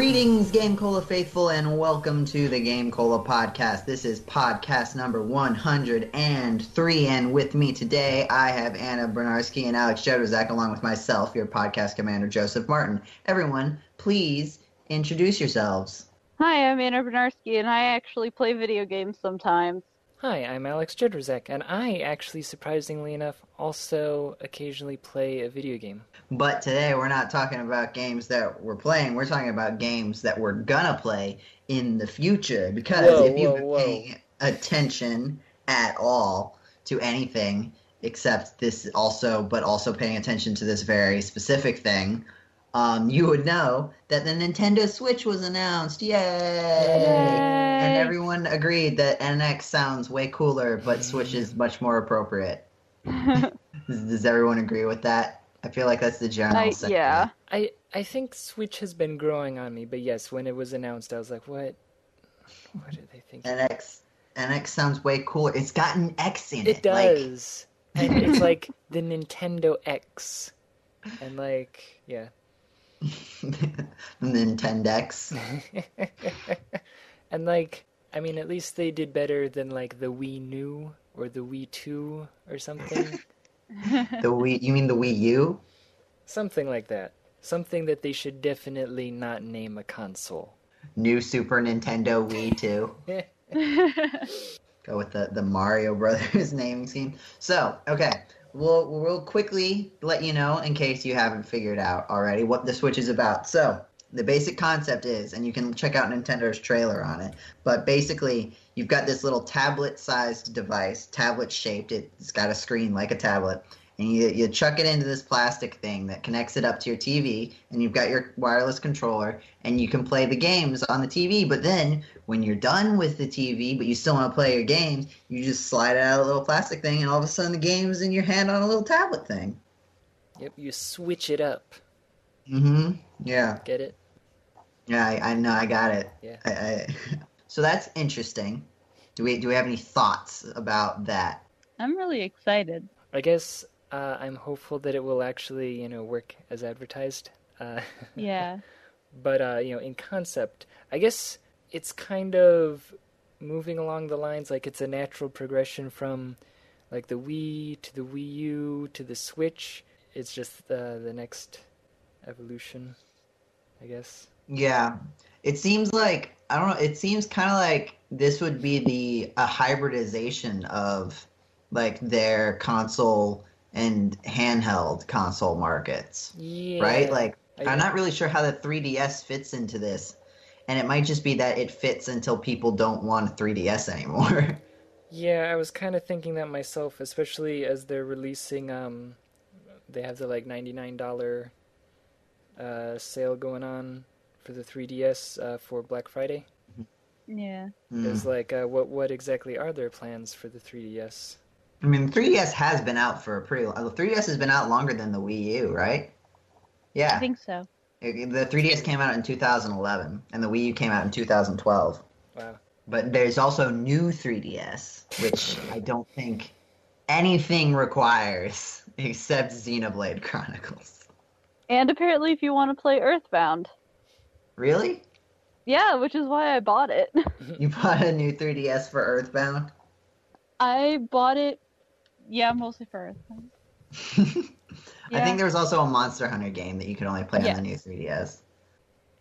Greetings, Game Cola faithful, and welcome to the Game Cola podcast. This is podcast number 103, and with me today I have Anna Bryniarski and Alex Jedraszczak, along with myself, your podcast commander, Joseph Martin. Everyone, please introduce yourselves. Hi, I'm Anna Bryniarski, and I actually play video games sometimes. Hi, I'm Alex Jedraszczak, and I actually, surprisingly enough, also occasionally play a video game. But today we're not talking about games that we're playing. We're talking about games that we're gonna play in the future. Because Whoa, if you've been paying attention at all to anything, except this also, but also paying attention to this very specific thing, um, you would know that the Nintendo Switch was announced. Yay! And everyone agreed that NX sounds way cooler, but Switch is much more appropriate. Does, does everyone agree with that? I feel like that's the general. I, yeah. I I think Switch has been growing on me, but yes, when it was announced, I was like, what? What are they thinking? NX NX sounds way cooler. It's got an X in it. It does, and it's like the Nintendo X, and like, yeah. Like Nintendo X. and like, I mean, at least they did better than like the Wii New or the Wii Two or something, The Wii. You mean the Wii U? something like that. Something that they should definitely not name a console. New Super Nintendo Wii 2. Go with the, the Mario Brothers naming scheme. So, okay. We'll, we'll quickly let you know, in case you haven't figured out already, what the Switch is about. So, the basic concept is, and you can check out Nintendo's trailer on it, but basically, you've got this little tablet sized device, tablet shaped. It's got a screen like a tablet. And you, you chuck it into this plastic thing that connects it up to your TV, and you've got your wireless controller, and you can play the games on the TV. But then, when you're done with the TV, but you still want to play your games, you just slide it out of the little plastic thing, and all of a sudden the game's in your hand on a little tablet thing. Yep, you switch it up. Mm-hmm. Yeah. Get it? Yeah, I, I know. I got it. Yeah. I, I, so that's interesting. Do we do we have any thoughts about that? I'm really excited. I guess uh, I'm hopeful that it will actually, you know, work as advertised. Uh, Yeah. but uh, you know, in concept, I guess it's kind of moving along the lines like it's a natural progression from like the Wii to the Wii U to the Switch. It's just uh, the next evolution, I guess. Yeah. It seems like I don't know. It seems kind of like this would be the a hybridization of like their console and handheld console markets, Yeah. right? Like I I'm not really sure how the 3DS fits into this, and it might just be that it fits until people don't want 3DS anymore. Yeah, I was kind of thinking that myself, especially as they're releasing. Um, they have the like ninety nine dollar uh, sale going on for the 3DS uh, for Black Friday. Yeah. Mm. Is like, uh, what what exactly are their plans for the 3DS? I mean, 3DS has been out for a pretty. long The 3DS has been out longer than the Wii U, right? Yeah, I think so. It- the 3DS came out in 2011, and the Wii U came out in 2012. Wow. But there's also new 3DS, which I don't think anything requires except Xenoblade Chronicles. And apparently, if you want to play Earthbound. Really? Yeah, which is why I bought it. You bought a new 3DS for Earthbound? I bought it, yeah, mostly for Earthbound. I think there was also a Monster Hunter game that you could only play Yeah. on the new 3DS.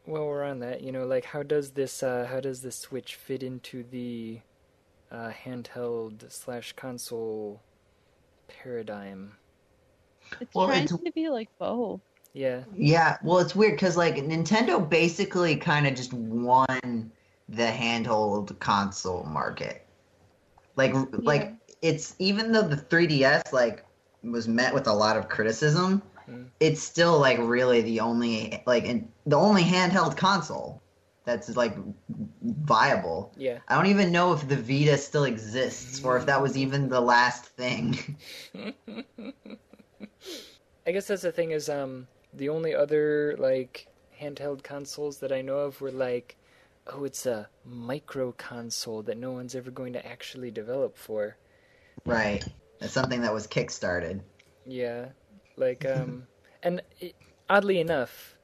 Well, we're on that. You know, like how does this uh, how does the Switch fit into the uh, handheld slash console paradigm? It's Well, trying it's- to be like both. Yeah. Yeah, well, it's weird because like Nintendo basically kind of just won the handheld console market. Like, like it's even though the 3DS like was met with a lot of criticism, Mm. it's still like really the only like in, the only handheld console that's like viable. Yeah. I don't even know if the Vita still exists or if that was even the last thing. I guess that's the thing is um the only other like handheld consoles that I know of were like oh it's a micro console that no one's ever going to actually develop for. Right. That's something that was kickstarted. Yeah. Like um and it, oddly enough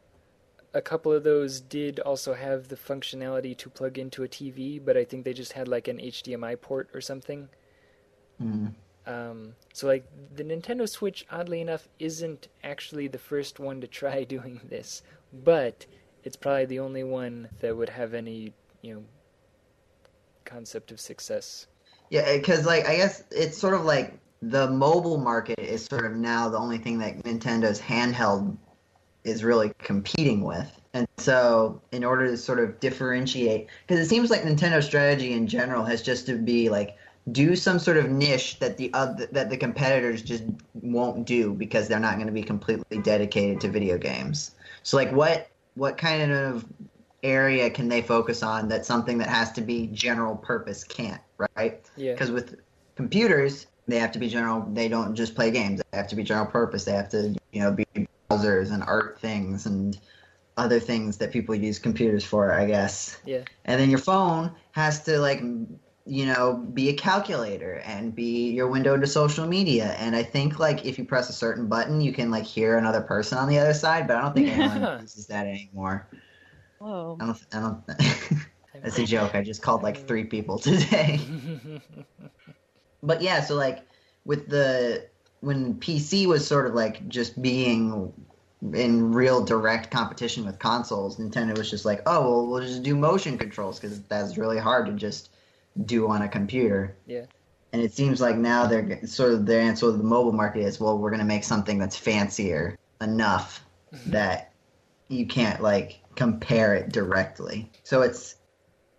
a couple of those did also have the functionality to plug into a TV, but I think they just had like an HDMI port or something. Mm. Um, so like the Nintendo Switch, oddly enough, isn't actually the first one to try doing this, but it's probably the only one that would have any you know concept of success. Yeah, because like I guess it's sort of like the mobile market is sort of now the only thing that Nintendo's handheld is really competing with. And so, in order to sort of differentiate, because it seems like Nintendo's strategy in general has just to be like do some sort of niche that the other that the competitors just won't do because they're not going to be completely dedicated to video games. So, like, what what kind of area can they focus on that something that has to be general purpose can't, right? Yeah. Because with computers, they have to be general. They don't just play games. They have to be general purpose. They have to, you know, be browsers and art things and other things that people use computers for, I guess. Yeah. And then your phone has to like, you know, be a calculator and be your window to social media. And I think like if you press a certain button, you can like hear another person on the other side. But I don't think anyone uses that anymore. Whoa. I don't. I don't. That's a joke. I just called like three people today. but yeah, so like with the when PC was sort of like just being in real direct competition with consoles, Nintendo was just like, oh, well, we'll just do motion controls because that's really hard to just do on a computer. Yeah. And it seems like now they're sort of their answer to the mobile market is, well, we're going to make something that's fancier enough that you can't like compare it directly. So it's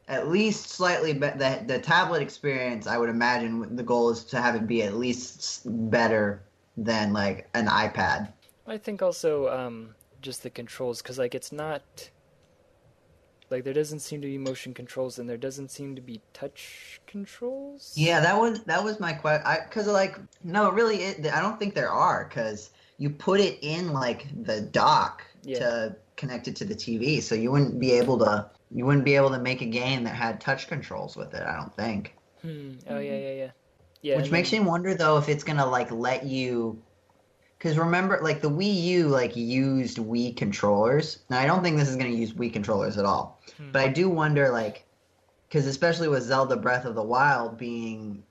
at least slightly better. The, the tablet experience, I would imagine, the goal is to have it be at least better than like an iPad. I think also um, just the controls, because like it's not like there doesn't seem to be motion controls, and there doesn't seem to be touch controls. Yeah, that was that was my question. Because like no, really, it, I don't think there are because you put it in like the dock Yeah. to connect it to the TV, so you wouldn't be able to you wouldn't be able to make a game that had touch controls with it. I don't think. Hmm. Oh yeah, yeah, yeah. Yeah. Which makes me wonder though if it's gonna like let you, because remember like the Wii U like used Wii controllers. Now I don't think this is gonna use Wii controllers at all, Hmm. but I do wonder like, because especially with Zelda Breath of the Wild being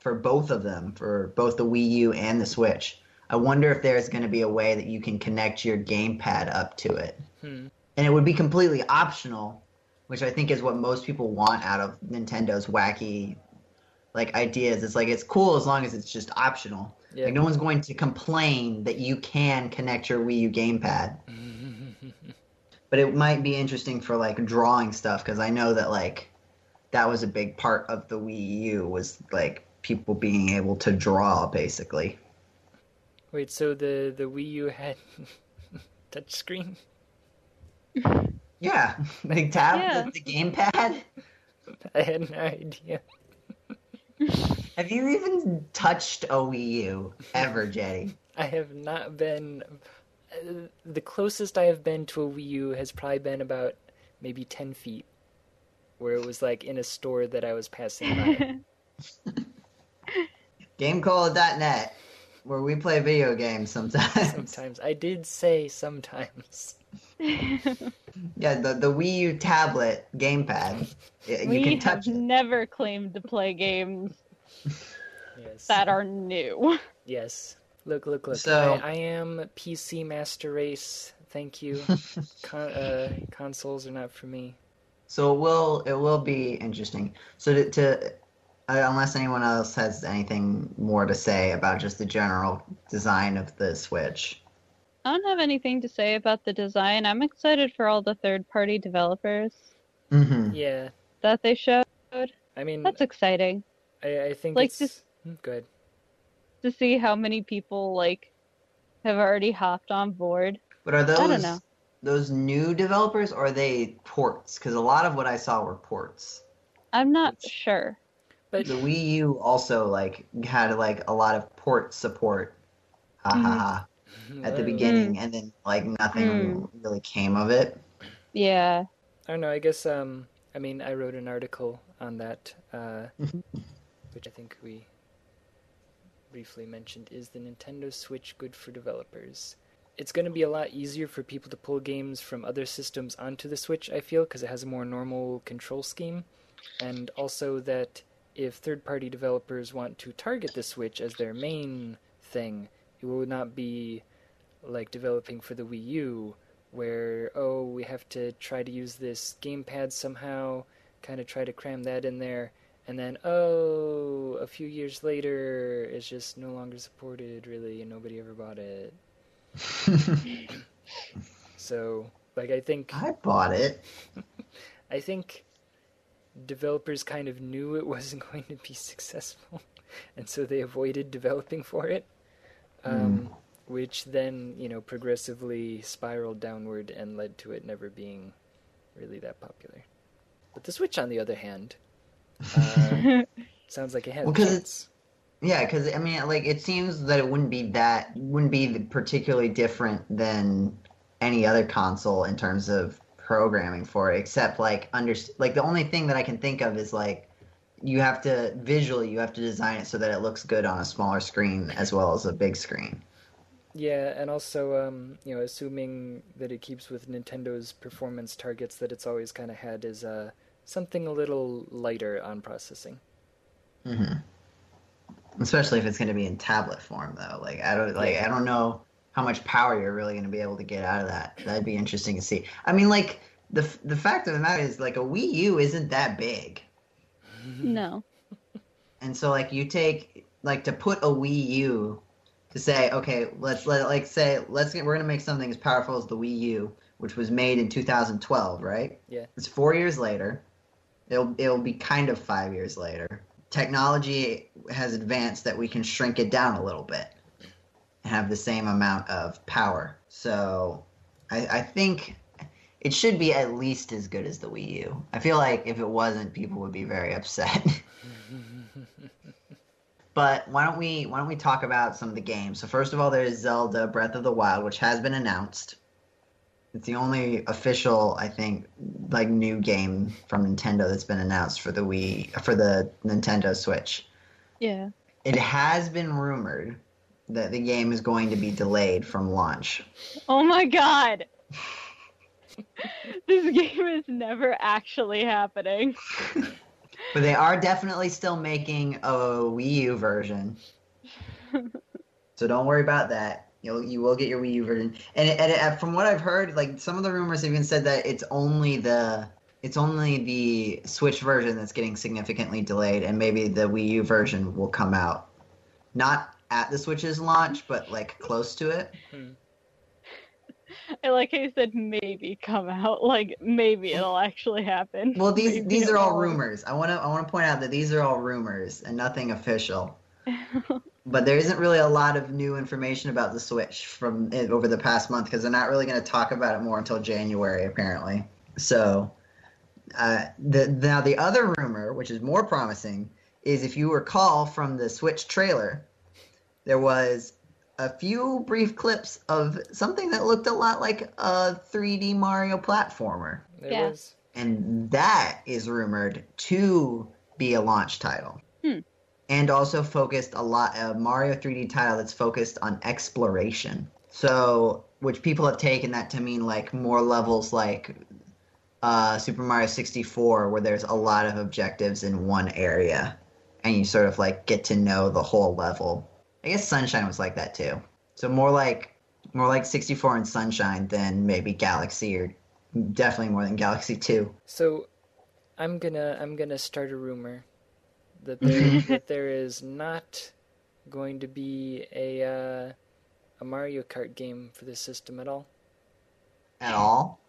for both of them for both the Wii U and the Switch, I wonder if there's gonna be a way that you can connect your gamepad up to it, Hmm. and it would be completely optional, which I think is what most people want out of Nintendo's wacky like ideas. It's like it's cool as long as it's just optional. Yeah. Like no one's going to complain that you can connect your Wii U gamepad. But it might be interesting for like drawing stuff because I know that like that was a big part of the Wii U was like people being able to draw basically. Wait, so the the Wii U had touchscreen? Yeah, big tab, Yeah. the, the gamepad. I had no idea. Have you even touched a Wii U ever, Jetty? I have not been. Uh, the closest I have been to a Wii U has probably been about maybe ten feet, where it was like in a store that I was passing by. GameCola.net, where we play video games sometimes. sometimes I did say sometimes. Yeah, the the Wii U tablet gamepad. y- You we can have it. never claimed to play games Yes. that are new. Yes. Look, look, look. So- I, I am PC Master Race. Thank you. Con- uh, consoles are not for me. So it will it will be interesting. So to, to unless anyone else has anything more to say about just the general design of the Switch. I don't have anything to say about the design. I'm excited for all the third party developers Mm-hmm. Yeah. that they showed. I mean, That's exciting I, I think like it's just- Hmm, good. to see how many people like have already hopped on board. But are those don't know. those new developers or are they ports? Because a lot of what I saw were ports. I'm not Which- sure. But The Wii U also like had like a lot of port support. Ha ha ha. At the beginning, and then like nothing Mm. really came of it. Yeah. I don't know. I guess. Um. I mean, I wrote an article on that, uh, which I think we briefly mentioned. Is the Nintendo Switch good for developers? it's going to be a lot easier for people to pull games from other systems onto the Switch, I feel, because it has a more normal control scheme. And also that if third party developers want to target the Switch as their main thing, it will not be like developing for the Wii U, where, oh, we have to try to use this gamepad somehow, kind of try to cram that in there. And then, oh, a few years later, it's just no longer supported, really, and nobody ever bought it. So, like, I think I bought it. I think developers kind of knew it wasn't going to be successful, and so they avoided developing for it, um, which then you know progressively spiraled downward and led to it never being really that popular. But the Switch, on the other hand, uh, sounds like it has Well, a 'cause chance. it's- Yeah, because I mean, like it seems that it wouldn't be that wouldn't be particularly different than any other console in terms of programming for it, except like under like the only thing that I can think of is like you have to visually you have to design it so that it looks good on a smaller screen as well as a big screen. Yeah, and also, um, you know, assuming that it keeps with Nintendo's performance targets that it's always kind of had is uh, something a little lighter on processing. Mm-hmm. Especially if it's going to be in tablet form, though. Like I don't like I don't know how much power you're really going to be able to get out of that. That'd be interesting to see. I mean, like the the fact of the matter is, like a Wii U isn't that big, No. and so like you take like to put a Wii U to say, okay, let's let like say let's get we're going to make something as powerful as the Wii U, which was made in 2012, right? Yeah. It's four years later. It'll it'll be kind of five years later. Technology has advanced that we can shrink it down a little bit and have the same amount of power. So I, I think it should be at least as good as the Wii U. I feel like if it wasn't, people would be very upset. but why don't we why don't we talk about some of the games? So first of all, there's Zelda Breath of the Wild, which has been announced. It's the only official, I think, like new game from Nintendo that's been announced for the Wii for the Nintendo Switch. Yeah. It has been rumored that the game is going to be delayed from launch. Oh my god. this game is never actually happening. But they are definitely still making a Wii U version. so don't worry about that. You'll you will get your Wii U version. And, it, and it, uh, from what I've heard, like some of the rumors even said that it's only the it's only the Switch version that's getting significantly delayed, and maybe the Wii U version will come out not at the Switch's launch, but like close to it. I like how you said maybe come out. Like maybe it'll actually happen. Well, these Maybe these are all rumors. I want to I want to point out that these are all rumors and nothing official. but there isn't really a lot of new information about the Switch from it over the past month because they're not really going to talk about it more until January, apparently. So, uh, the now the other rumor, which is more promising, is if you recall from the Switch trailer, there was a few brief clips of something that looked a lot like a 3D Mario platformer, There Yeah. was. and that is rumored to be a launch title Hmm. and also focused a lot a Mario 3D title that's focused on exploration. So, which people have taken that to mean like more levels like uh, Super Mario 64 where there's a lot of objectives in one area and you sort of like get to know the whole level. I guess Sunshine was like that too. So more like more like 64 and Sunshine than maybe Galaxy or definitely more than Galaxy 2. So, I'm gonna I'm gonna start a rumor that there that there is not going to be a uh, a Mario Kart game for this system at all. At all?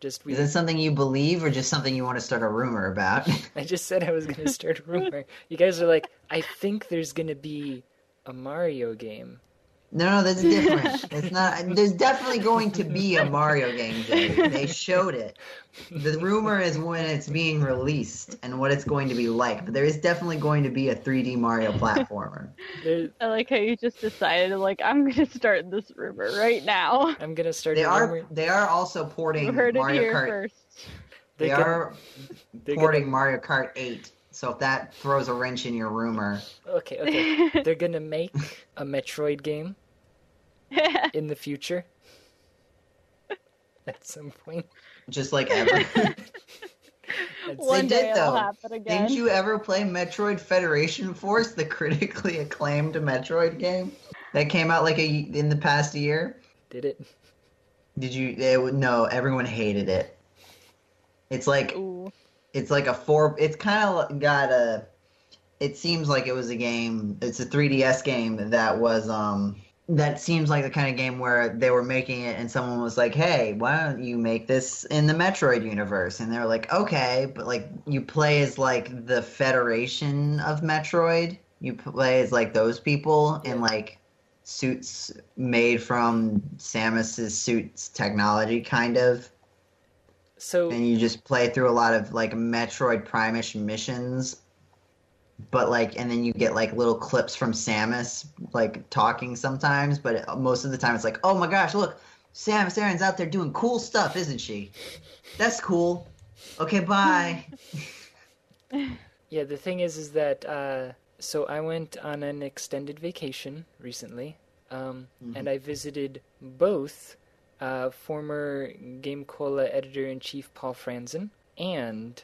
Just we. Is it something you believe or just something you want to start a rumor about? I just said I was gonna start a rumor. You guys are like, I think there's gonna be a Mario game. No, no, that's different. It's not. There's definitely going to be a Mario game. Jay. They showed it. The rumor is when it's being released and what it's going to be like. But there is definitely going to be a 3D Mario platformer. There, I like how you just decided, like, I'm gonna start this rumor right now. I'm gonna start They are. rumor. They are also porting Mario Kart. first. They They're are porting gonna- Mario Kart 8. So if that throws a wrench in your rumor, Okay, okay. They're gonna make a Metroid game. in the future. At some point. Just like ever. One They did, day it'll though. happen again. Didn't you ever play Metroid Federation Force, the critically acclaimed Metroid game that came out like a in the past year? Did it? Did you? It, would- no, everyone hated it. It's like Ooh. It's like a four. It's kind of got a. It seems like it was a game. It's a 3DS game that was um. That seems like the kind of game where they were making it, and someone was like, "Hey, why don't you make this in the Metroid universe?" And they're like, "Okay, but like you play as like the Federation of Metroid. You play as like those people in like suits made from Samus's suits technology, kind of." So and you just play through a lot of like Metroid Prime-ish missions. But like, and then you get like little clips from Samus like talking sometimes. But most of the time, it's like, oh my gosh, look, Samus Aran's out there doing cool stuff, isn't she? That's cool. Okay, bye. yeah, the thing is, is that uh, so I went on an extended vacation recently, um, and I visited both uh, former Game Cola editor in chief Paul Franzen and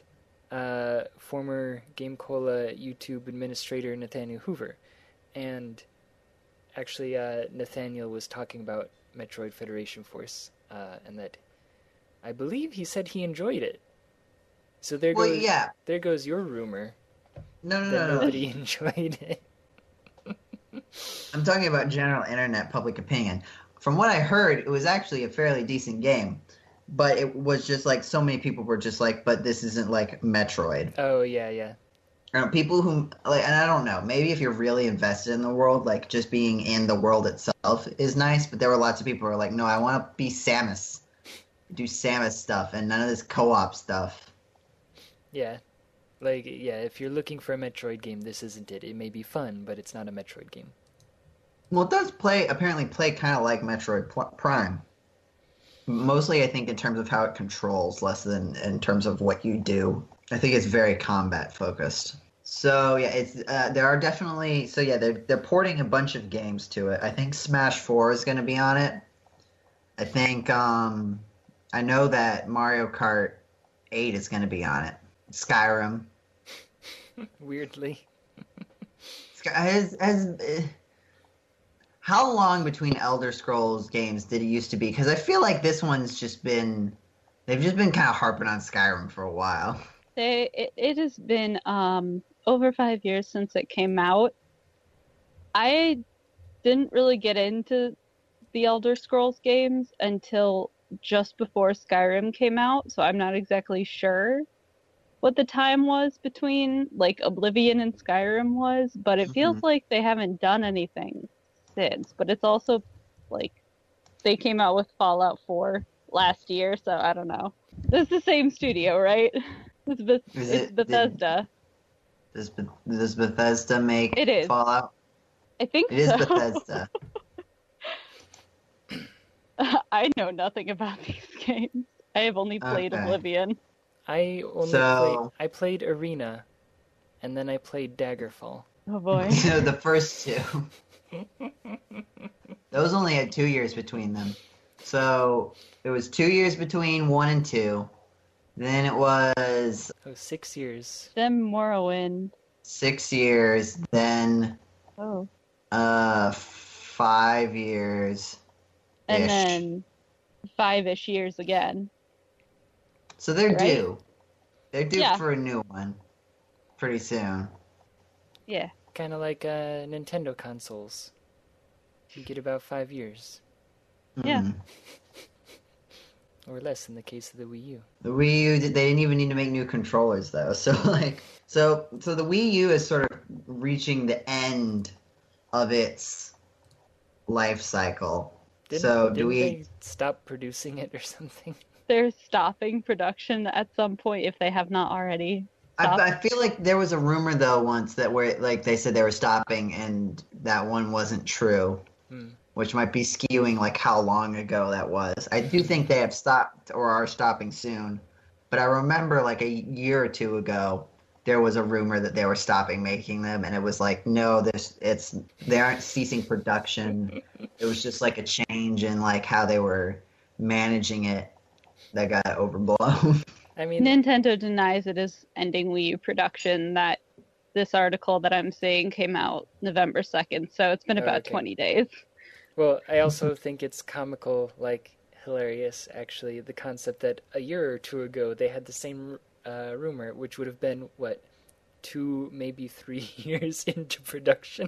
uh, former Game Cola YouTube administrator Nathaniel Hoover, and actually uh, Nathaniel was talking about Metroid Federation Force, uh, and that I believe he said he enjoyed it. So there well, goes yeah. there goes your rumor No, no, that no, no. nobody enjoyed it. I'm talking about general internet public opinion. From what I heard, it was actually a fairly decent game. But it was just like so many people were just like, but this isn't like Metroid. Oh yeah, yeah. Know, people who like, and I don't know. Maybe if you're really invested in the world, like just being in the world itself is nice. But there were lots of people who were like, "No, I want to be Samus, do Samus stuff, and none of this co-op stuff." Yeah. Like yeah, if you're looking for a Metroid game, this isn't it. It may be fun, but it's not a Metroid game. Well, it does play apparently play kind of like Metroid Prime. Mostly, I think in terms of how it controls, less than in terms of what you do. I think it's very combat focused. So yeah, it's uh, there are definitely so yeah they're they're porting a bunch of games to it. I think Smash Four is going to be on it. I think um, I know that Mario Kart Eight is going to be on it. Skyrim Weirdly. Sky- has has. Uh, how long between Elder Scrolls games did it used to be? Because I feel like this one's just been. They've just been kind of harping on Skyrim for a while. They it, it has been um over five years since it came out. I didn't really get into the Elder Scrolls games until just before Skyrim came out, so I'm not exactly sure what the time was between like Oblivion and Skyrim was, but it feels Mhm. like they haven't done anything since. But it's also like they came out with Fallout 4 last year, so I don't know. This is the same studio, right? It's, Beth- Is it's it- did- Bethesda. Does, Be- does Bethesda make It is. Fallout? I think It is so. Bethesda. I know nothing about these games. I have only played Okay. Oblivion. I only So- played I played Arena and then I played Daggerfall. Oh boy. so the first two. Those only had two years between them. So it was two years between one and two. Then it was Oh, six years. Then Morrowind. six years. Then Oh. uh five years. And then five ish years again. So they're Right? due. They're due Yeah. for a new one pretty soon. Yeah. Kind of like uh, Nintendo consoles. You get about five years Yeah. Mhm. or less in the case of the Wii U. The Wii U, they didn't even need to make new controllers though. So like, so so the Wii U is sort of reaching the end of its life cycle. Didn't, so didn't do we? they stop producing it or something? They're stopping production at some point if they have not already. I, I feel like there was a rumor though once that where like they said they were stopping and that one wasn't true, Hmm. which might be skewing like how long ago that was. I do think they have stopped or are stopping soon, but I remember like a year or two ago there was a rumor that they were stopping making them, and it was like, no, there's it's they aren't ceasing production. it was just like a change in like how they were managing it that got overblown. I mean, Nintendo denies it is ending Wii U production. That this article that I'm seeing came out November 2nd, so it's been Oh, about okay. 20 days. well, I also think it's comical, like hilarious, actually, the concept that a year or two ago they had the same uh, rumor, which would have been what two, maybe three years into production.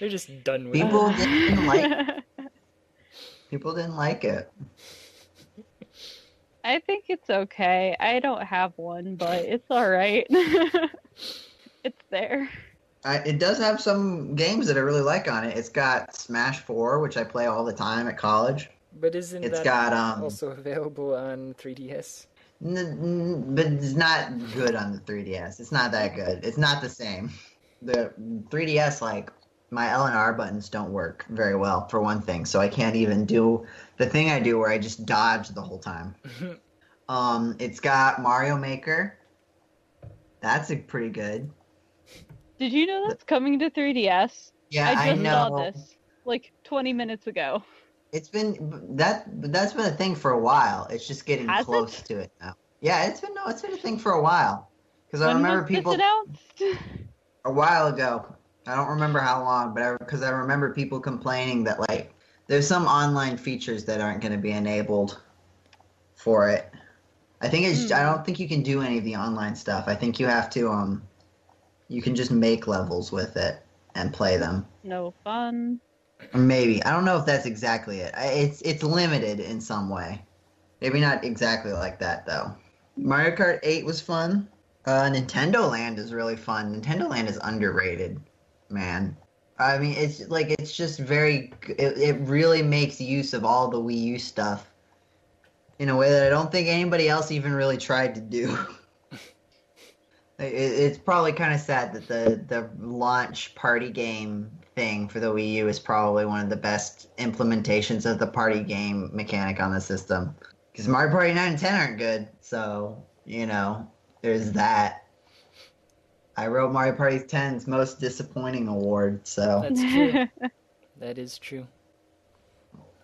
They're just done with People it. didn't like people didn't like it. I think it's okay. I don't have one, but it's all right. it's there. I, it does have some games that I really like on it. It's got Smash Four, which I play all the time at college. But isn't It's that got um, also available on 3DS? N- n- but it's not good on the 3DS. It's not that good. It's not the same. The 3DS, like my L and R buttons don't work very well for one thing, so I can't even do the thing I do where I just dodge the whole time. um, it's got Mario Maker. That's a pretty good. Did you know that's coming to 3DS? Yeah, I I, just know. saw this like 20 minutes ago. It's been that that's been a thing for a while. It's just getting Has it? close to it now. Yeah, it's been no, it's been a thing for a while. Because I remember people announced? a while ago. I don't remember how long, but because I, remember people complaining that like there's some online features that aren't going to be enabled for it. I think it's. I Hmm. don't think you can do any of the online stuff. I think you have to. Um, you can just make levels with it and play them. no fun. Maybe I don't know if that's exactly it. I, it's it's limited in some way. Maybe not exactly like that though. Mario Kart 8 was fun. Uh, Nintendo Land is really fun. Nintendo Land is underrated, man. I mean, it's like it's just very. It, it really makes use of all the Wii U stuff in a way that I don't think anybody else even really tried to do. It, it's probably kind of sad that the the launch party game thing for the Wii U is probably one of the best implementations of the party game mechanic on the system. Because Mario Party 9 and 10 aren't good, so you know there's that. I wrote Mario Party 10's most disappointing award, so That's true. that is true.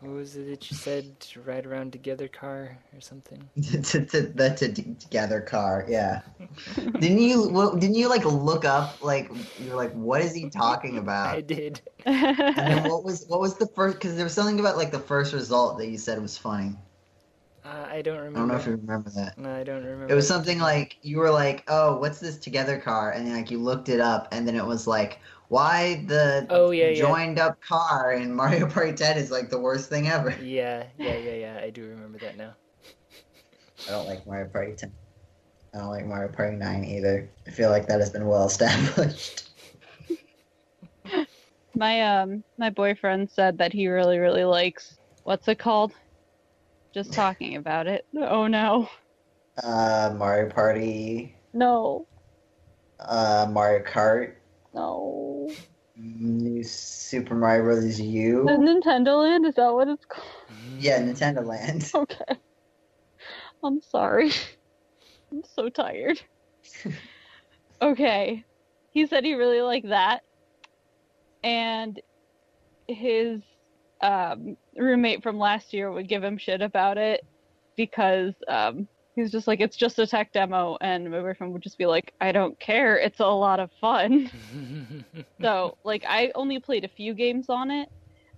What was it that you said? Ride around together car or something? to, to, the to, together car, yeah. didn't you? Well, didn't you like look up like you're like what is he talking about? I did. And what was what was the first? Because there was something about like the first result that you said was funny. Uh, I don't remember. I don't know if you remember that. No, I don't remember. It was something like you were like, "Oh, what's this together car?" And then like you looked it up, and then it was like, "Why the Oh, yeah, yeah. joined up car in Mario Party 10 is like the worst thing ever." Yeah, yeah, yeah, yeah. I do remember that now. I don't like Mario Party 10. I don't like Mario Party 9 either. I feel like that has been well established. my um my boyfriend said that he really really likes what's it called? Just talking about it. Oh no. Uh, Mario Party, No. uh, Mario Kart, No. New Super Mario Bros. U. The Nintendo Land is that what it's called? Yeah, Nintendo Land. Okay. I'm sorry. I'm so tired. okay. He said he really liked that. And his um, roommate from last year would give him shit about it because um, he's just like, it's just a tech demo. And my boyfriend would just be like, I don't care. It's a lot of fun. So, like, I only played a few games on it,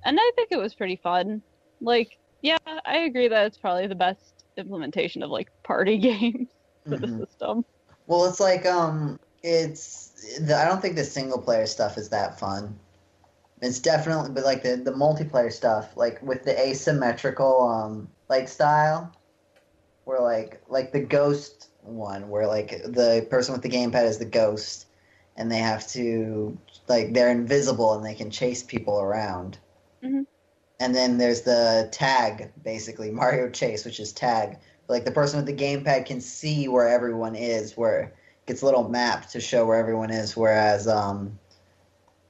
and I think it was pretty fun. Like, yeah, I agree that it's probably the best implementation of like party games for the Mhm. system. Well, it's like um, it's the, I don't think the single player stuff is that fun. It's definitely, but like the the multiplayer stuff, like with the asymmetrical um like style, where like like the ghost one, where like the person with the gamepad is the ghost, and they have to like they're invisible and they can chase people around. Mhm. And then there's the tag, basically Mario Chase, which is tag. Like the person with the gamepad can see where everyone is, where it gets a little map to show where everyone is, whereas um,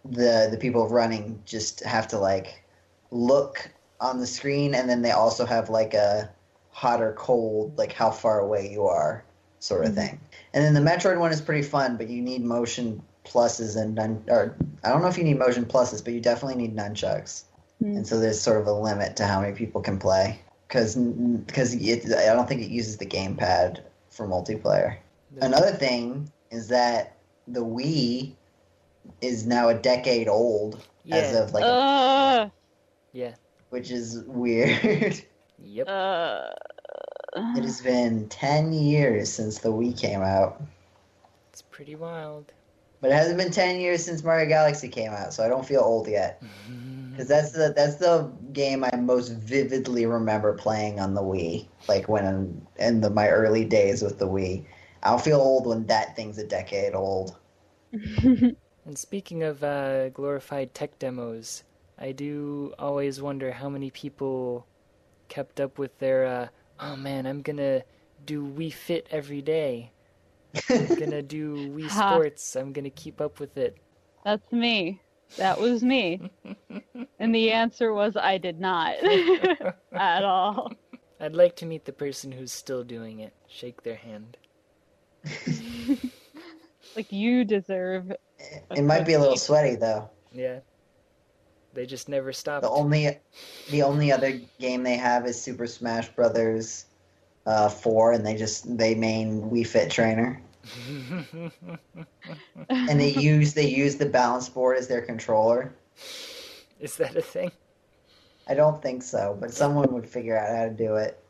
the the people running just have to like look on the screen, and then they also have like a hot or cold, like how far away you are. sort of Mhm. thing. And then the Metroid one is pretty fun, but you need motion pluses and nun- or I don't know if you need motion pluses, but you definitely need nunchucks. Hmm. And so there's sort of a limit to how many people can play because because it, I don't think it uses the gamepad for multiplayer. The- Another thing is that the Wii is now a decade old as of like, uh, Yeah. which is weird. Yep. uh, it has been ten years since the Wii came out, It's pretty wild. but it hasn't been ten years since Mario Galaxy came out, so I don't feel old yet. Because that's the that's the game I most vividly remember playing on the Wii, like when I'm in the, my early days with the Wii. I'll feel old when that thing's a decade old. And speaking of uh, glorified tech demos, I do always wonder how many people kept up with their, uh, oh man, I'm gonna do Wii Fit every day. I'm gonna do Wii Sports. I'm gonna keep up with it. That's me. That was me. and the answer was I did not at all. I'd like to meet the person who's still doing it. Shake their hand. Like you deserve. it might be a little sweaty though. Yeah. They just never stopped. The only the only other game they have is Super Smash Brothers uh, four, and they just they main Wii Fit trainer, and they use they use the balance board as their controller. Is that a thing? I don't think so, but someone would figure out how to do it.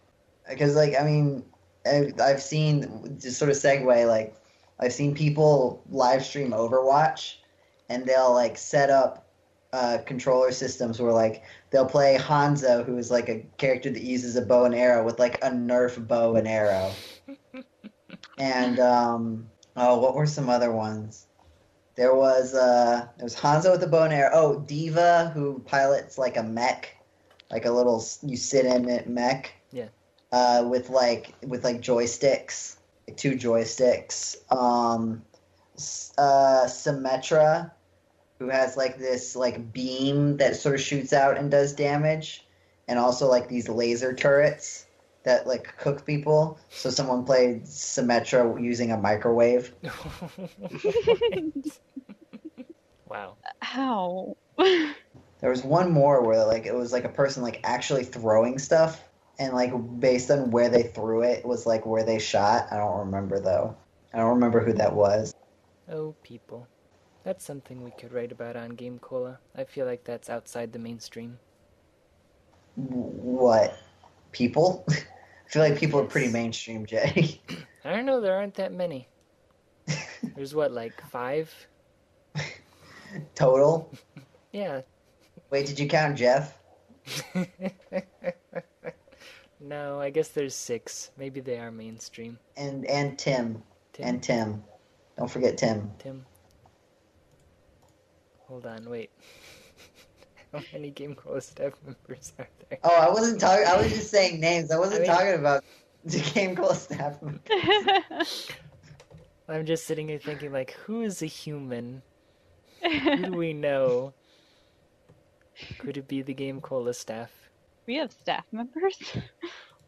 Because, like, I mean, I- I've seen just sort of segue. Like, I've seen people live stream Overwatch, and they'll like set up uh, controller systems where like they'll play Hanzo, who is like a character that uses a bow and arrow with like a Nerf bow and arrow. and um, oh, what were some other ones? There was uh, there was Hanzo with a bow and arrow. Oh, D.Va, who pilots like a mech, like a little you sit in it mech. Yeah. Uh, with like with like joysticks, two joysticks. Um, uh, Symmetra, who has like this like beam that sort of shoots out and does damage, and also like these laser turrets that like cook people. So someone played Symmetra using a microwave. wow. How? There was one more where like it was like a person like actually throwing stuff, and like based on where they threw it was like where they shot. I don't remember though. I don't remember who that was. Oh, people. That's something we could write about on Game Cola. I feel like that's outside the mainstream. What people? I feel like people are pretty mainstream, Jay. I don't know, there aren't that many. There's what, like five? Total. Yeah. Wait, did you count Jeff? No, I guess there's six. Maybe they are mainstream. And and Tim Tim? and Tim. Don't forget Tim. Tim? Hold on, wait. How many Game Cola staff members are there? Oh, I wasn't talking. I was just saying names. I wasn't I mean- talking about the Game Cola staff. I'm just sitting here thinking, like, who is a human? Who do we know? Could it be the Game Cola staff? We have staff members?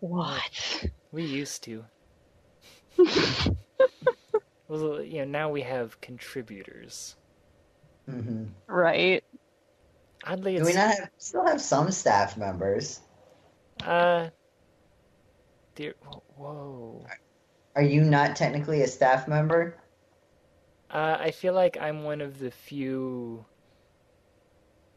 What? We used to. well, you know, now we have contributors. hmm Right. Oddly, Do it's we not have, still have some staff members? uh, dear, whoa. Are you not technically a staff member? Uh, I feel like I'm one of the few,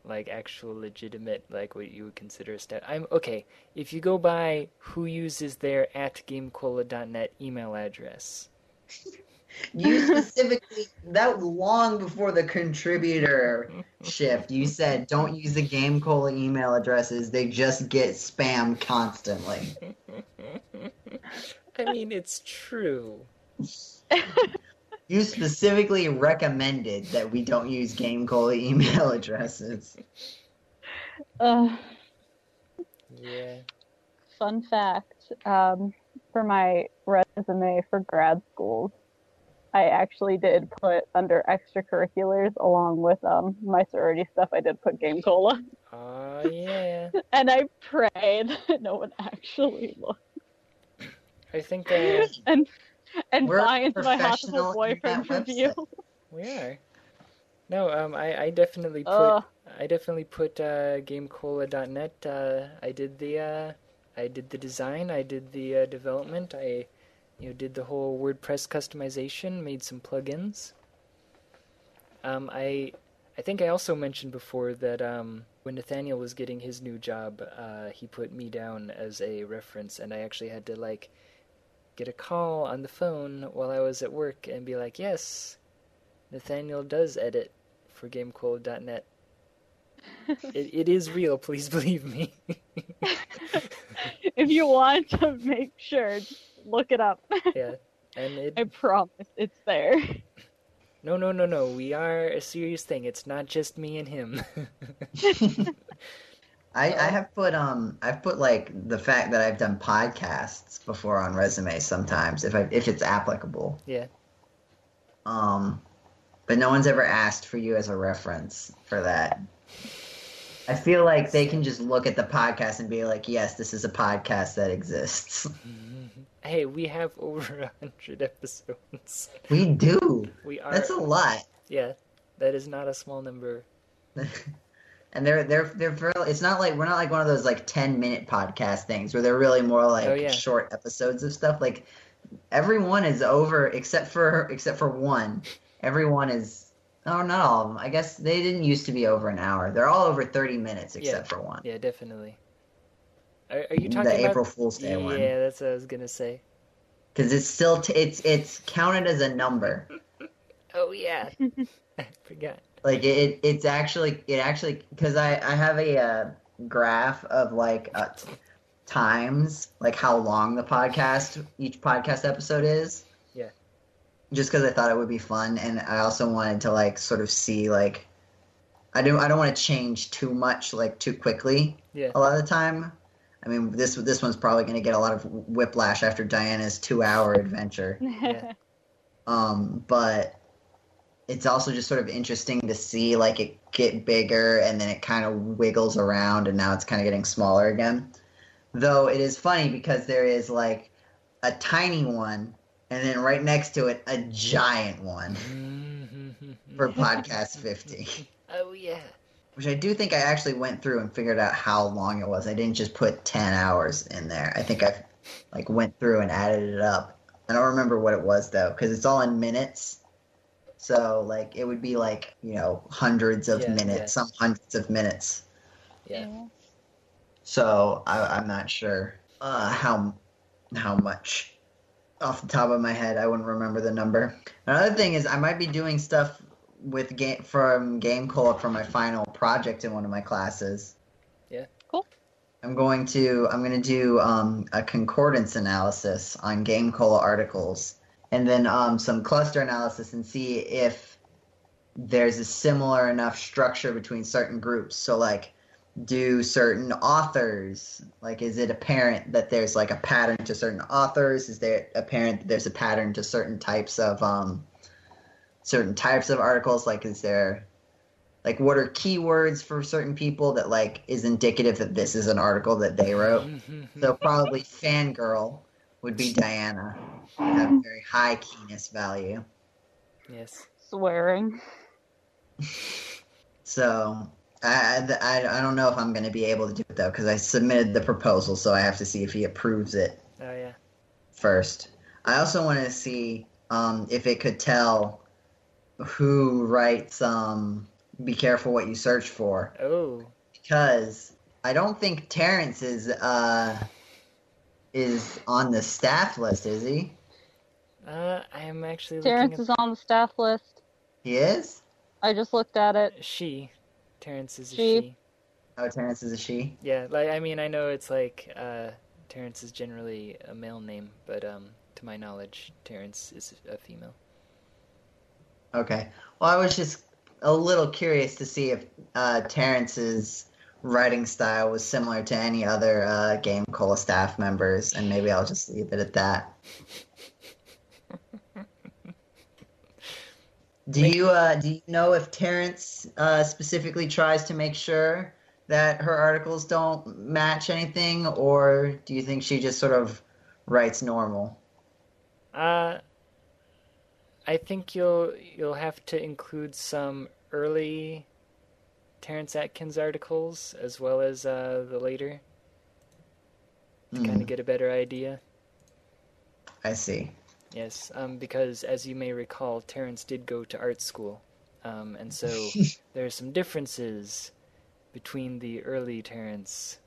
like actual legitimate, like what you would consider a staff. I'm okay. If you go by who uses their at gamecola.net email address, You specifically that long before the contributor shift, you said don't use the Game Cola email addresses. They just get spam constantly. I mean it's true. You specifically recommended that we don't use Game Cola email addresses. Uh, Yeah. fun fact um, for my resume for grad schools, I actually did put under extracurriculars along with um, my sorority stuff. I did put Game Cola, Oh yeah. and I prayed that no one actually looked. I think uh, And and We're a finds my professional Hatoful boyfriend internet review. website. We are. No, um, I, I definitely put Ugh. I definitely put uh, GameCola.net. Uh, I did the uh, I did the design. I did the uh, development. I you know did the whole WordPress customization. Made some plugins. Um, I I think I also mentioned before that um, when Nathaniel was getting his new job, uh, he put me down as a reference, and I actually had to like get a call on the phone while I was at work and be like, "Yes, Nathaniel does edit for GameCola.net. it, it is real. Please believe me." if you want to make sure, look it up. yeah, and it I promise it's there. no no no no. We are a serious thing. It's not just me and him. I, I have put um I've put like the fact that I've done podcasts before on resumes sometimes if I if it's applicable. yeah. Um but no one's ever asked for you as a reference for that. I feel like they can just look at the podcast and be like, "Yes, this is a podcast that exists." Hey, we have over a hundred episodes. We do. We are. That's a lot. Yeah, that is not a small number. and they're they're they're real, it's not like we're not like one of those like 10 minute podcast things where they're really more like Oh, yeah. short episodes of stuff like everyone is over except for except for one everyone is oh not all of them i guess they didn't used to be over an hour they're all over 30 minutes except for one Yeah, definitely. Are, are you the talking about? The April fool's day one? yeah, that's what I was gonna say. because it's still t- it's it's counted as a number Oh yeah, I forgot. Like it it's actually it actually because i i have a uh, graph of like uh, t- times like how long the podcast each podcast episode is Yeah. just because i thought it would be fun and i also wanted to like sort of see like i don't i don't want to change too much like too quickly Yeah. a lot of the time i mean this this one's probably going to get a lot of whiplash after diana's two hour adventure Yeah. um, but it's also just sort of interesting to see like it get bigger and then it kind of wiggles around and now it's kind of getting smaller again. Though it is funny because there is like a tiny one and then right next to it a giant one mm-hmm. for podcast 50, oh yeah. which I do think I actually went through and figured out how long it was. I didn't just put 10 hours in there. I think I like went through and added it up. I don't remember what it was though because it's all in minutes. So like it would be like you know hundreds of Yeah, minutes, yeah. some hundreds of minutes. Yeah. So I, I'm not sure uh, how how much off the top of my head. I wouldn't remember the number. Another thing is I might be doing stuff with game from Game Cola for my final project in one of my classes. Yeah. Cool. I'm going to I'm going to do um, a concordance analysis on Game Cola articles, and then um, some cluster analysis and see if there's a similar enough structure between certain groups. So like do certain authors like is it apparent that there's like a pattern to certain authors? Is there apparent that there's a pattern to certain types of um certain types of articles? Like is there like what are keywords for certain people that like is indicative that this is an article that they wrote? So probably fangirl would be diana have a very high keyness value yes. Swearing. So I, I, I don't know if I'm going to be able to do it though because I submitted the proposal, so I have to see if he approves it Oh yeah. first. I also want to see um, if it could tell who writes um, "Be careful what you search for" Oh. because I don't think Terrance is uh, is on the staff list, is he? Uh, I am actually Terrance looking is on the staff list. He is. I just looked at it. she. Terrance is a She. she. Oh, Terrance is a she. Yeah, like I mean, I know it's like uh, Terrance is generally a male name, but um, to my knowledge, Terrance is a female. Okay. Well, I was just a little curious to see if uh, Terrance's writing style was similar to any other uh, Game Cola staff members, and maybe I'll just leave it at that. Do you uh, do you know if Terrance uh, specifically tries to make sure that her articles don't match anything, or do you think she just sort of writes normal? Uh, I think you'll you'll have to include some early Terrance Atkins articles as well as uh, the later to kind Mm, of get a better idea. I see. Yes, um, because as you may recall, Terrance did go to art school, um, and so there are some differences between the early Terrance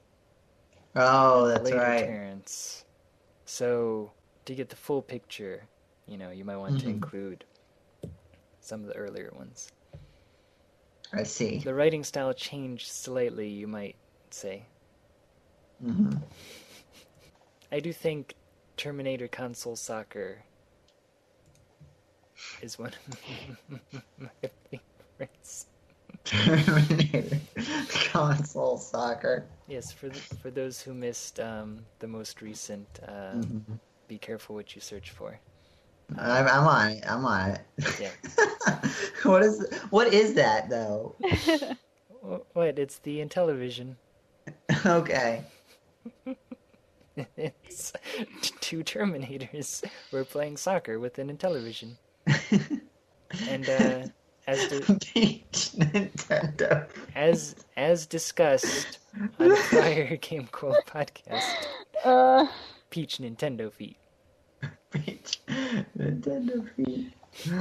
Oh, and that's later right. Terrance. So to get the full picture, you know, you might want to Mhm. include some of the earlier ones. I see. The writing style changed slightly, you might say. hmm I do think Terminator console soccer is one of my favorites. Terminator console soccer. Yes, for th- for those who missed um, the most recent, uh, Mhm. be careful what you search for. I'm, I'm on it. I'm on it. Yeah. what is what is that though? Wh- What? It's the Intellivision. okay. It's two Terminators were playing soccer with an Intellivision, and uh, as di- Peach Nintendo. as as discussed on prior Game Cola podcast, Uh, Peach Nintendo feet. Peach Nintendo feet.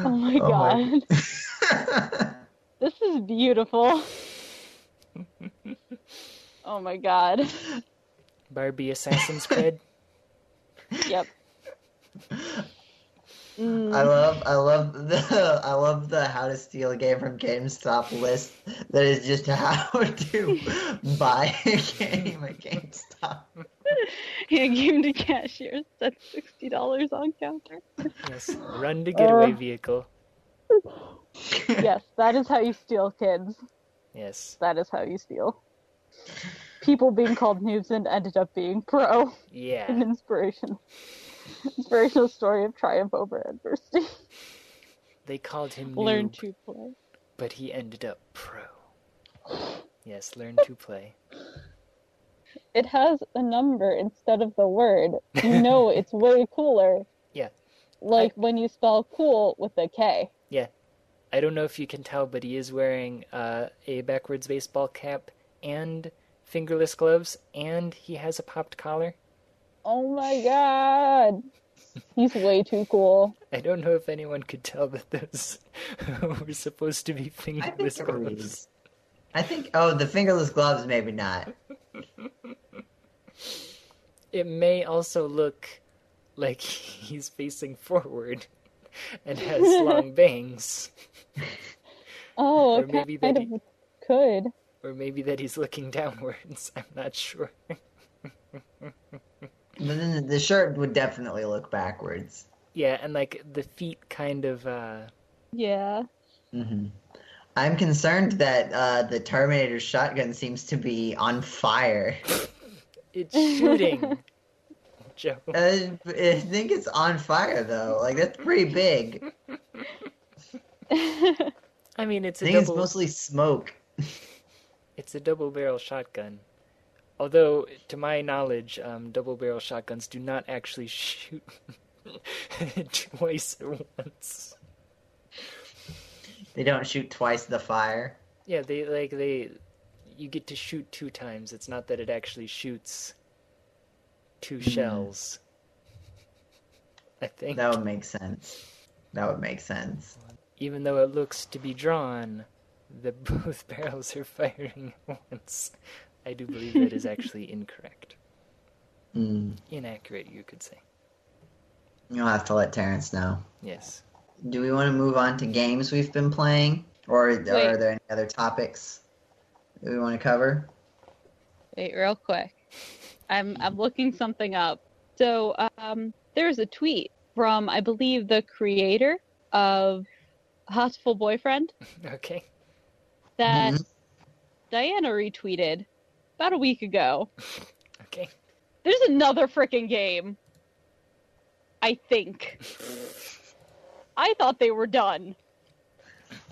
oh my Oh god. my- This is beautiful. oh my god. Barbie Assassin's Creed. Yep. Mm, I love I love the I love the how to steal a game from GameStop list that is just how to buy a game at GameStop. Hand game to cashier. That's sixty dollars on counter. Yes, run to getaway Uh. vehicle. Yes, that is how you steal kids. Yes, That is how you steal. People being called noobs and ended up being pro. Yeah, an inspiration. Inspirational story of triumph over adversity. They called him Learn noob, to play. but he ended up pro. Yes, learn to play. It has a number instead of the word. You know it's way cooler. Yeah. Like when you spell cool with a K. Yeah. I don't know if you can tell, but he is wearing uh, a backwards baseball cap and fingerless gloves, and he has a popped collar. Oh my god. He's way too cool. I don't know if anyone could tell that those were supposed to be fingerless think it gloves. I think oh the fingerless gloves maybe not. It may also look like he's facing forward and has long bangs, Oh, Or maybe kind that of he- could. or maybe that he's looking downwards. I'm not sure. But then the shirt would definitely look backwards. yeah, and like the feet kind of uh Yeah. hmm I'm concerned that uh, the Terminator shotgun seems to be on fire. it's shooting. Joe. Uh, I think it's on fire though. Like that's pretty big. I mean, it's I a think it's mostly smoke. it's a double barrel shotgun. Although, to my knowledge, um, double barrel shotguns do not actually shoot twice at once. They don't shoot twice the fire. Yeah, they like they you get to shoot two times. It's not that it actually shoots two Mhm. shells. I think That would make sense. That would make sense. even though it looks to be drawn, the both barrels are firing at once. I do believe that is actually incorrect. Mm. Inaccurate, you could say. You'll have to let Terrance know. Yes. Do we want to move on to games we've been playing, or are there any other topics that we want to cover? Wait, real quick. I'm I'm looking something up. So um, there's a tweet from I believe the creator of Hatoful Boyfriend Okay. that Mhm. Diana retweeted about a week ago. Okay. There's another freaking game. I think. I thought they were done.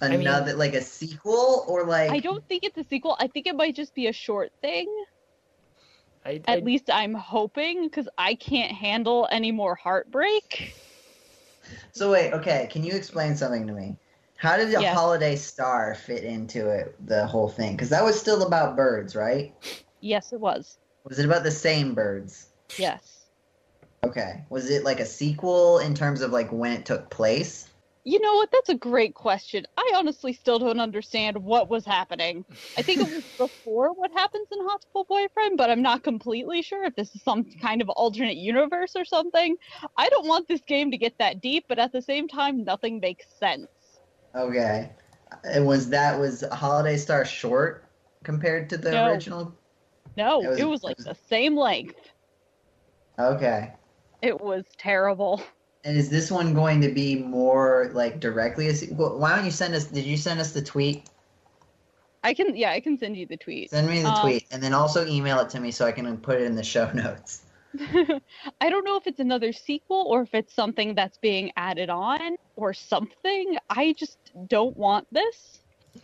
mean- Another like a sequel or like I don't think it's a sequel. I think it might just be a short thing. I, At least I'm hoping because I can't handle any more heartbreak. So wait, okay, can you explain something to me? How did the Yeah. holiday star fit into it, the whole thing? Because that was still about birds, right? Yes, it was. Was it about the same birds? Yes. Okay. Was it like a sequel in terms of like when it took place? You know what? That's a great question. I honestly still don't understand what was happening. I think it was before what happens in School Boyfriend, but I'm not completely sure if this is some kind of alternate universe or something. I don't want this game to get that deep, but at the same time, nothing makes sense. Okay. And was that was Holiday Star short compared to the No. original? No, It was- it was like the same length. Okay. It was terrible. And is this one going to be more like directly? A, se- well, why don't you send us? Did you send us the tweet? I can, yeah, I can send you the tweet. Send me the Um, tweet, and then also email it to me so I can put it in the show notes. I don't know if it's another sequel or if it's something that's being added on or something. I just don't want this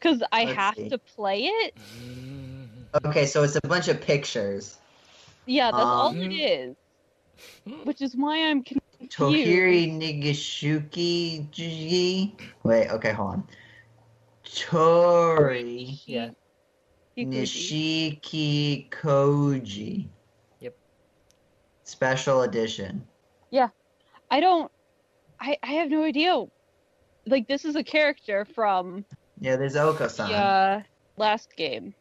because I Let's have see. to play it. okay, so it's a bunch of pictures. Yeah, that's all Um, it is. Which is why I'm confused. Tohiri Nigishuki Ji. Wait, okay, hold on. Tori Yeah. Hikuji. Nishiki Koji. Yep. Special edition. Yeah. I don't. I I have no idea. Like this is a character from Yeah, there's Oko-san. the uh, last game,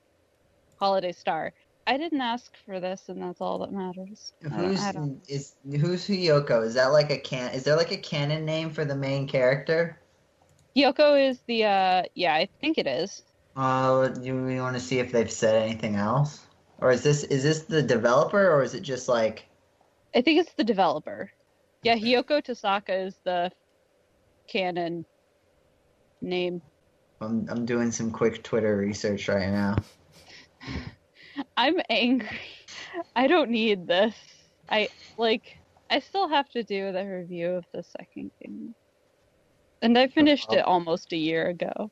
Holiday Star. I didn't ask for this, and that's all that matters. I don't- Who's I don't- is who's Hiyoko? Is that like a can? Is there like a canon name for the main character? Yoko is the uh yeah, I think it is. Uh, do we want to see if they've said anything else, or is this is this the developer, or is it just like I think it's the developer. Yeah, Hiyoko Tosaka is the canon name. I'm I'm doing some quick Twitter research right now. I'm angry. I don't need this. I like I still have to do the review of the second game. And I finished it almost a year ago.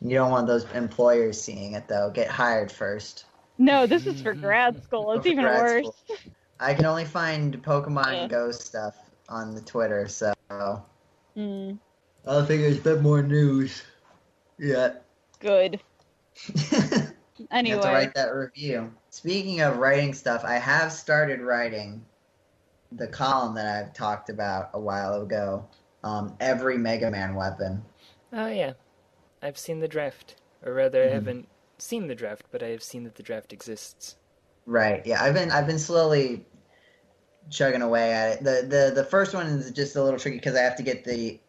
you don't want those employers seeing it though. Get hired first. No, this is for grad school. It's For even worse. school. I can only find Pokemon Yeah. Go stuff on the Twitter, so Hmm, I don't think there's been more news yet. good. You have to write that review. Speaking of writing stuff, I have started writing the column that I've talked about a while ago. Um, every Mega Man weapon. Oh yeah, I've seen the draft, or rather, I Mhm. haven't seen the draft, but I have seen that the draft exists. Right. Yeah, I've been I've been slowly chugging away at it. The the the first one is just a little tricky because I have to get the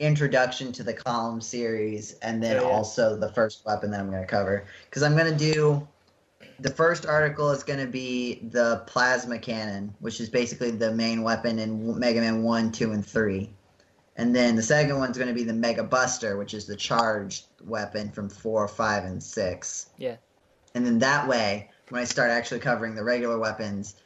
introduction to the column series and then Oh, yeah. also the first weapon that I'm going to cover because I'm going to do the first article is going to be the plasma cannon, which is basically the main weapon in Mega Man 1, 2 and 3. And then the second one's going to be the Mega Buster, which is the charged weapon from 4, 5 and 6. Yeah. And then that way, when I start actually covering the regular weapons,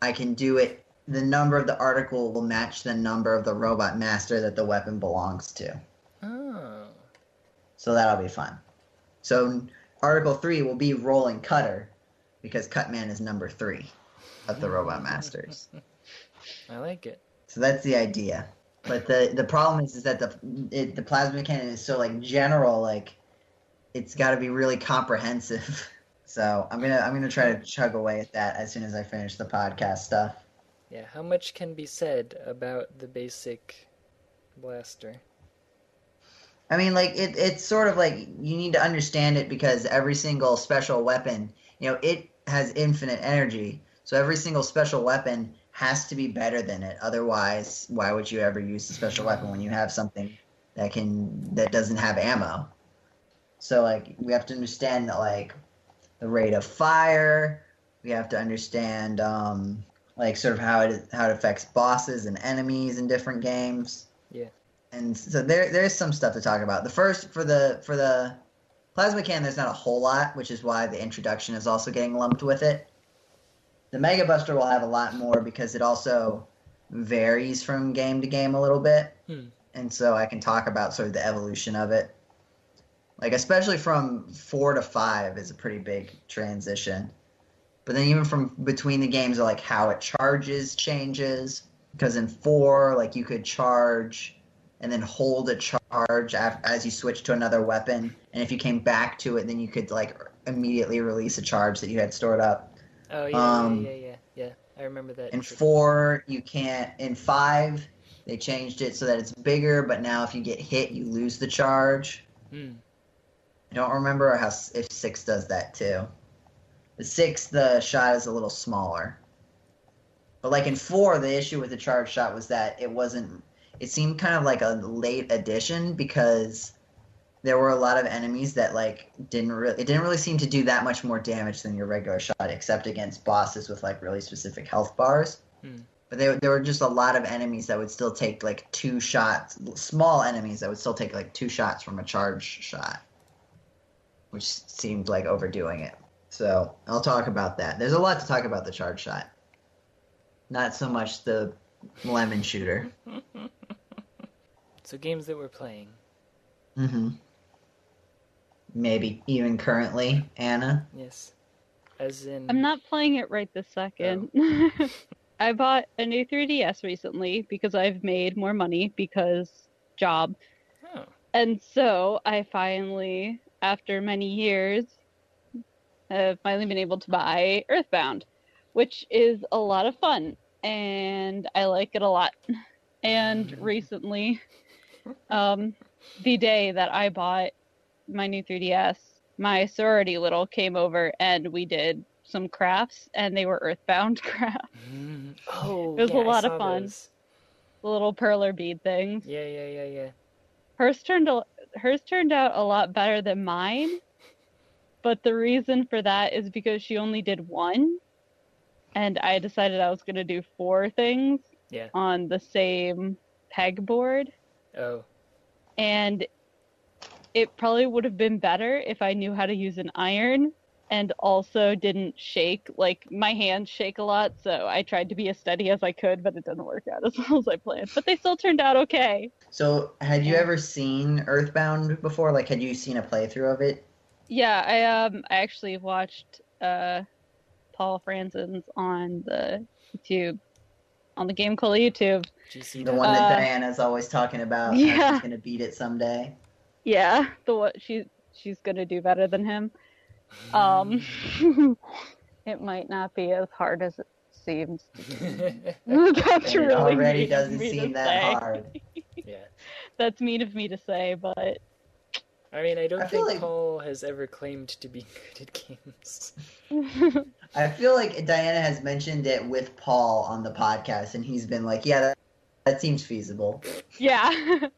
I can do it. The number of the article will match the number of the robot master that the weapon belongs to. Oh, So that'll be fun. So Article 3 will be Rolling Cutter, because Cutman is number 3 of the robot masters. I like it. So that's the idea. But the the problem is is that the it, the plasma cannon is so like general, like it's got to be really comprehensive. So I'm gonna I'm gonna try to chug away at that as soon as I finish the podcast stuff. Yeah, how much can be said about the basic blaster? I mean, like it it's sort of like you need to understand it because every single special weapon, you know, it has infinite energy. So every single special weapon has to be better than it. Otherwise, why would you ever use the special weapon when you have something that can that doesn't have ammo? So like we have to understand that like the rate of fire. We have to understand um, like sort of how it how it affects bosses and enemies in different games Yeah. and so there there's some stuff to talk about. The first for the for the plasma can, there's not a whole lot, which is why the introduction is also getting lumped with it. The Mega Buster will have a lot more because it also varies from game to game a little bit, Hmm. and so I can talk about sort of the evolution of it. Like especially from four to five is a pretty big transition. But then even from between the games, like how it charges changes. Because in four, like you could charge and then hold a charge as you switch to another weapon, and if you came back to it, then you could like immediately release a charge that you had stored up. Oh yeah, Um, yeah, yeah, yeah, yeah. I remember that. In four, you can't. In five, they changed it so that it's bigger, but now if you get hit, you lose the charge. Hmm. I don't remember how if six does that too. The six, the shot is a little smaller. But like in four, the issue with the charge shot was that it wasn't. It seemed kind of like a late addition because there were a lot of enemies that like didn't really. It didn't really seem to do that much more damage than your regular shot, except against bosses with like really specific health bars. Hmm. But there, there were just a lot of enemies that would still take like two shots. Small enemies that would still take like two shots from a charge shot which seemed like overdoing it. So I'll talk about that. There's a lot to talk about the charge shot. Not so much the lemon shooter. So games that we're playing. Mm hmm Maybe even currently, Anna. Yes. As in. I'm not playing it right this second. I bought a new 3DS recently because I've made more money because job. Oh. And so I finally, after many years, have finally been able to buy Earthbound, which is a lot of fun. And I like it a lot. And recently, um, the day that I bought my new 3DS, my sorority little came over and we did some crafts, and they were Earthbound crafts, Mm. Oh, It was a yeah, I lot of fun. those. the little perler bead things. Yeah, yeah, yeah, yeah. Hers turned a, hers turned out a lot better than mine, but the reason for that is because she only did one, and I decided I was gonna do four things Yeah. on the same pegboard, Oh. and it probably would have been better if I knew how to use an iron and also didn't shake. Like my hands shake a lot, so I tried to be as steady as I could, but it didn't work out as well as I planned. But they still turned out okay. So, had you ever seen Earthbound before? Like, had you seen a playthrough of it? Yeah, I um I actually watched uh Paul Franzen's on the YouTube on the Game Cola YouTube. GC. The one that Uh, Diana's always talking about. yeah. Yeah. She's gonna beat it someday. Yeah, the what she she's gonna do better than him. Um it might not be as hard as it seems. That's And it really already mean of doesn't me to seem that say. hard. yeah. That's mean of me to say, but I mean, I don't I think like- Paul has ever claimed to be good at games. I feel like Diana has mentioned it with Paul on the podcast, and he's been like, "Yeah, that, that seems feasible." yeah.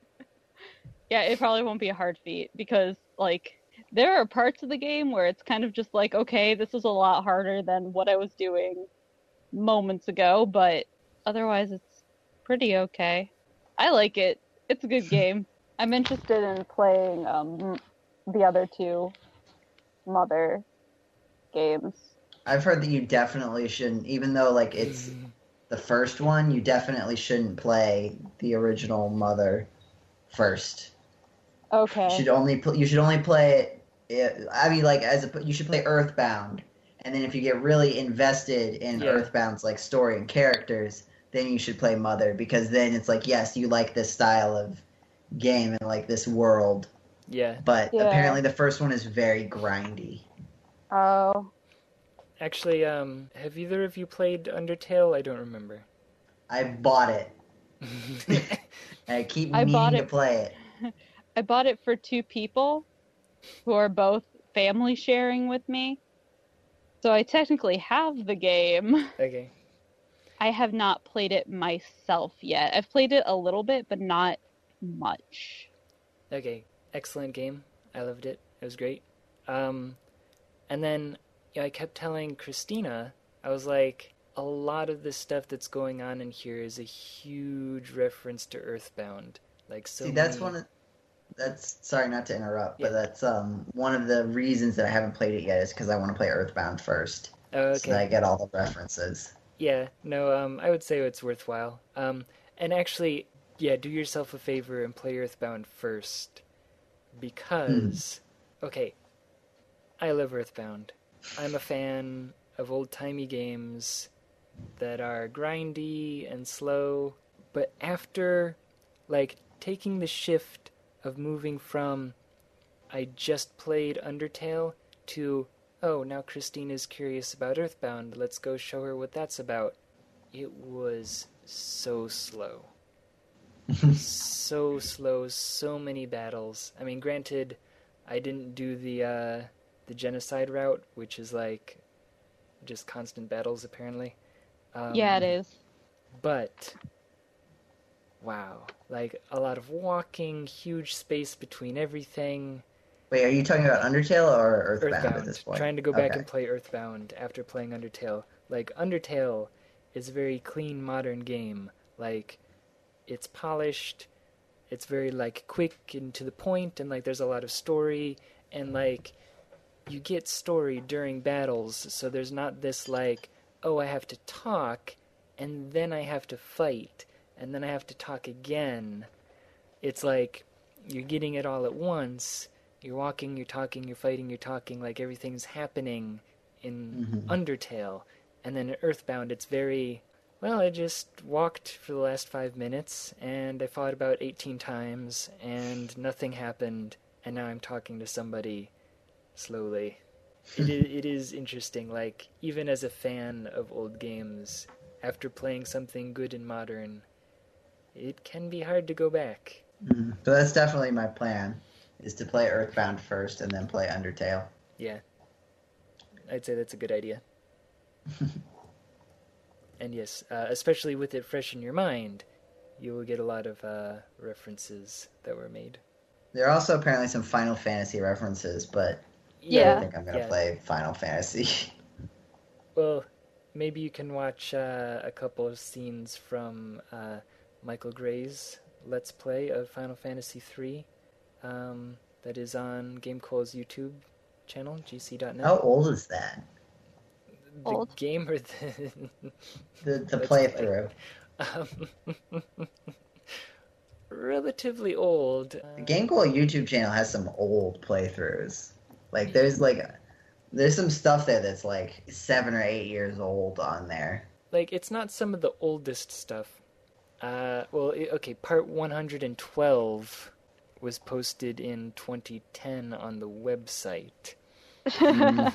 yeah, it probably won't be a hard feat because like there are parts of the game where it's kind of just like, okay, this is a lot harder than what I was doing moments ago, but otherwise it's pretty okay. I like it. It's a good game. I'm interested in playing um the other two mother games. I've heard that you definitely shouldn't, even though like it's the first one, you definitely shouldn't play the original Mother first. Okay. You should only pl- you should only play it. it- I mean, like as a you should play Earthbound, and then if you get really invested in Yeah. Earthbound's like story and characters, then you should play Mother because then it's like yes, you like this style of game and like this world, Yeah. but Yeah. apparently the first one is very grindy. Oh. Actually, um, have either of you played Undertale? I don't remember. I bought it. I keep I meaning to it- play it. I bought it for two people who are both family sharing with me. So I technically have the game. okay. I have not played it myself yet. I've played it a little bit, but not much. Okay. Excellent game. I loved it. It was great. Um, and then you know, I kept telling Christina, I was like, a lot of the stuff that's going on in here is a huge reference to Earthbound. Like so. See, that's many- one of that's sorry not to interrupt, Yeah. but that's um one of the reasons that I haven't played it yet is because I want to play Earthbound first, Oh, so that I get all the references. Yeah. No. Um, I would say it's worthwhile. Um, and actually, yeah, do yourself a favor and play Earthbound first, hmm. because okay, I love Earthbound. I'm a fan of old timey games that are grindy and slow. But after, like, taking the shift of moving from I just played Undertale to oh, now Christine is curious about Earthbound, let's go show her what that's about. It was so slow. so slow, so many battles. I mean, granted, I didn't do the uh, the genocide route, which is like just constant battles, apparently. Um, yeah, it is. But wow, like a lot of walking, huge space between everything. Wait, are you talking about Undertale or Earthbound, Earthbound. at this point? Trying to go back Okay. and play Earthbound after playing Undertale. Like Undertale is a very clean modern game. Like it's polished, it's very like quick and to the point and like there's a lot of story and like you get story during battles, so there's not this like, oh, I have to talk and then I have to fight and then I have to talk again. It's like you're getting it all at once. You're walking, you're talking, you're fighting, you're talking, like everything's happening in Mhm. Undertale. And then in Earthbound, it's very well, I just walked for the last five minutes and I fought about 18 times and nothing happened, and now I'm talking to somebody slowly. It is, it is interesting, like, even as a fan of old games, after playing something good and modern, it can be hard to go back. Mhm. So that's definitely my plan, is to play Earthbound first and then play Undertale. Yeah. I'd say that's a good idea. and yes, uh, especially with it fresh in your mind, you will get a lot of uh, references that were made. There are also apparently some Final Fantasy references, but I Yeah. don't think I'm gonna yeah. play Final Fantasy. Well, maybe you can watch uh, a couple of scenes from uh, Michael Gray's Let's Play of Final Fantasy III. Um, that is on GameCola's YouTube channel, gc.net. How old is that? The Old. game or the The the Let's playthrough. um, relatively old. The GameCola YouTube channel has some old playthroughs. Like there's like there's some stuff there that's like seven or eight years old on there. like it's not some of the oldest stuff. Uh, well, i okay, part 112 was posted in 2010 on the website. Mm.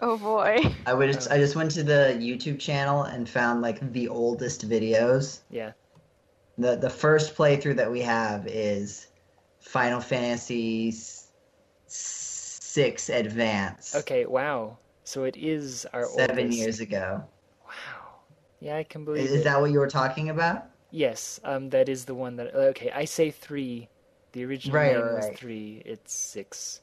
Oh boy. I would just, I just went to the YouTube channel and found like the oldest videos. Yeah. The the first playthrough that we have is Final Fantasy s- six Advance. Okay, wow. So it is our Seven oldest. years ago. Wow. Yeah, I can believe Is it. that what you were talking about? Yes, um, that is the one that. Okay, I say three. The original Right, name right, was three. It's six.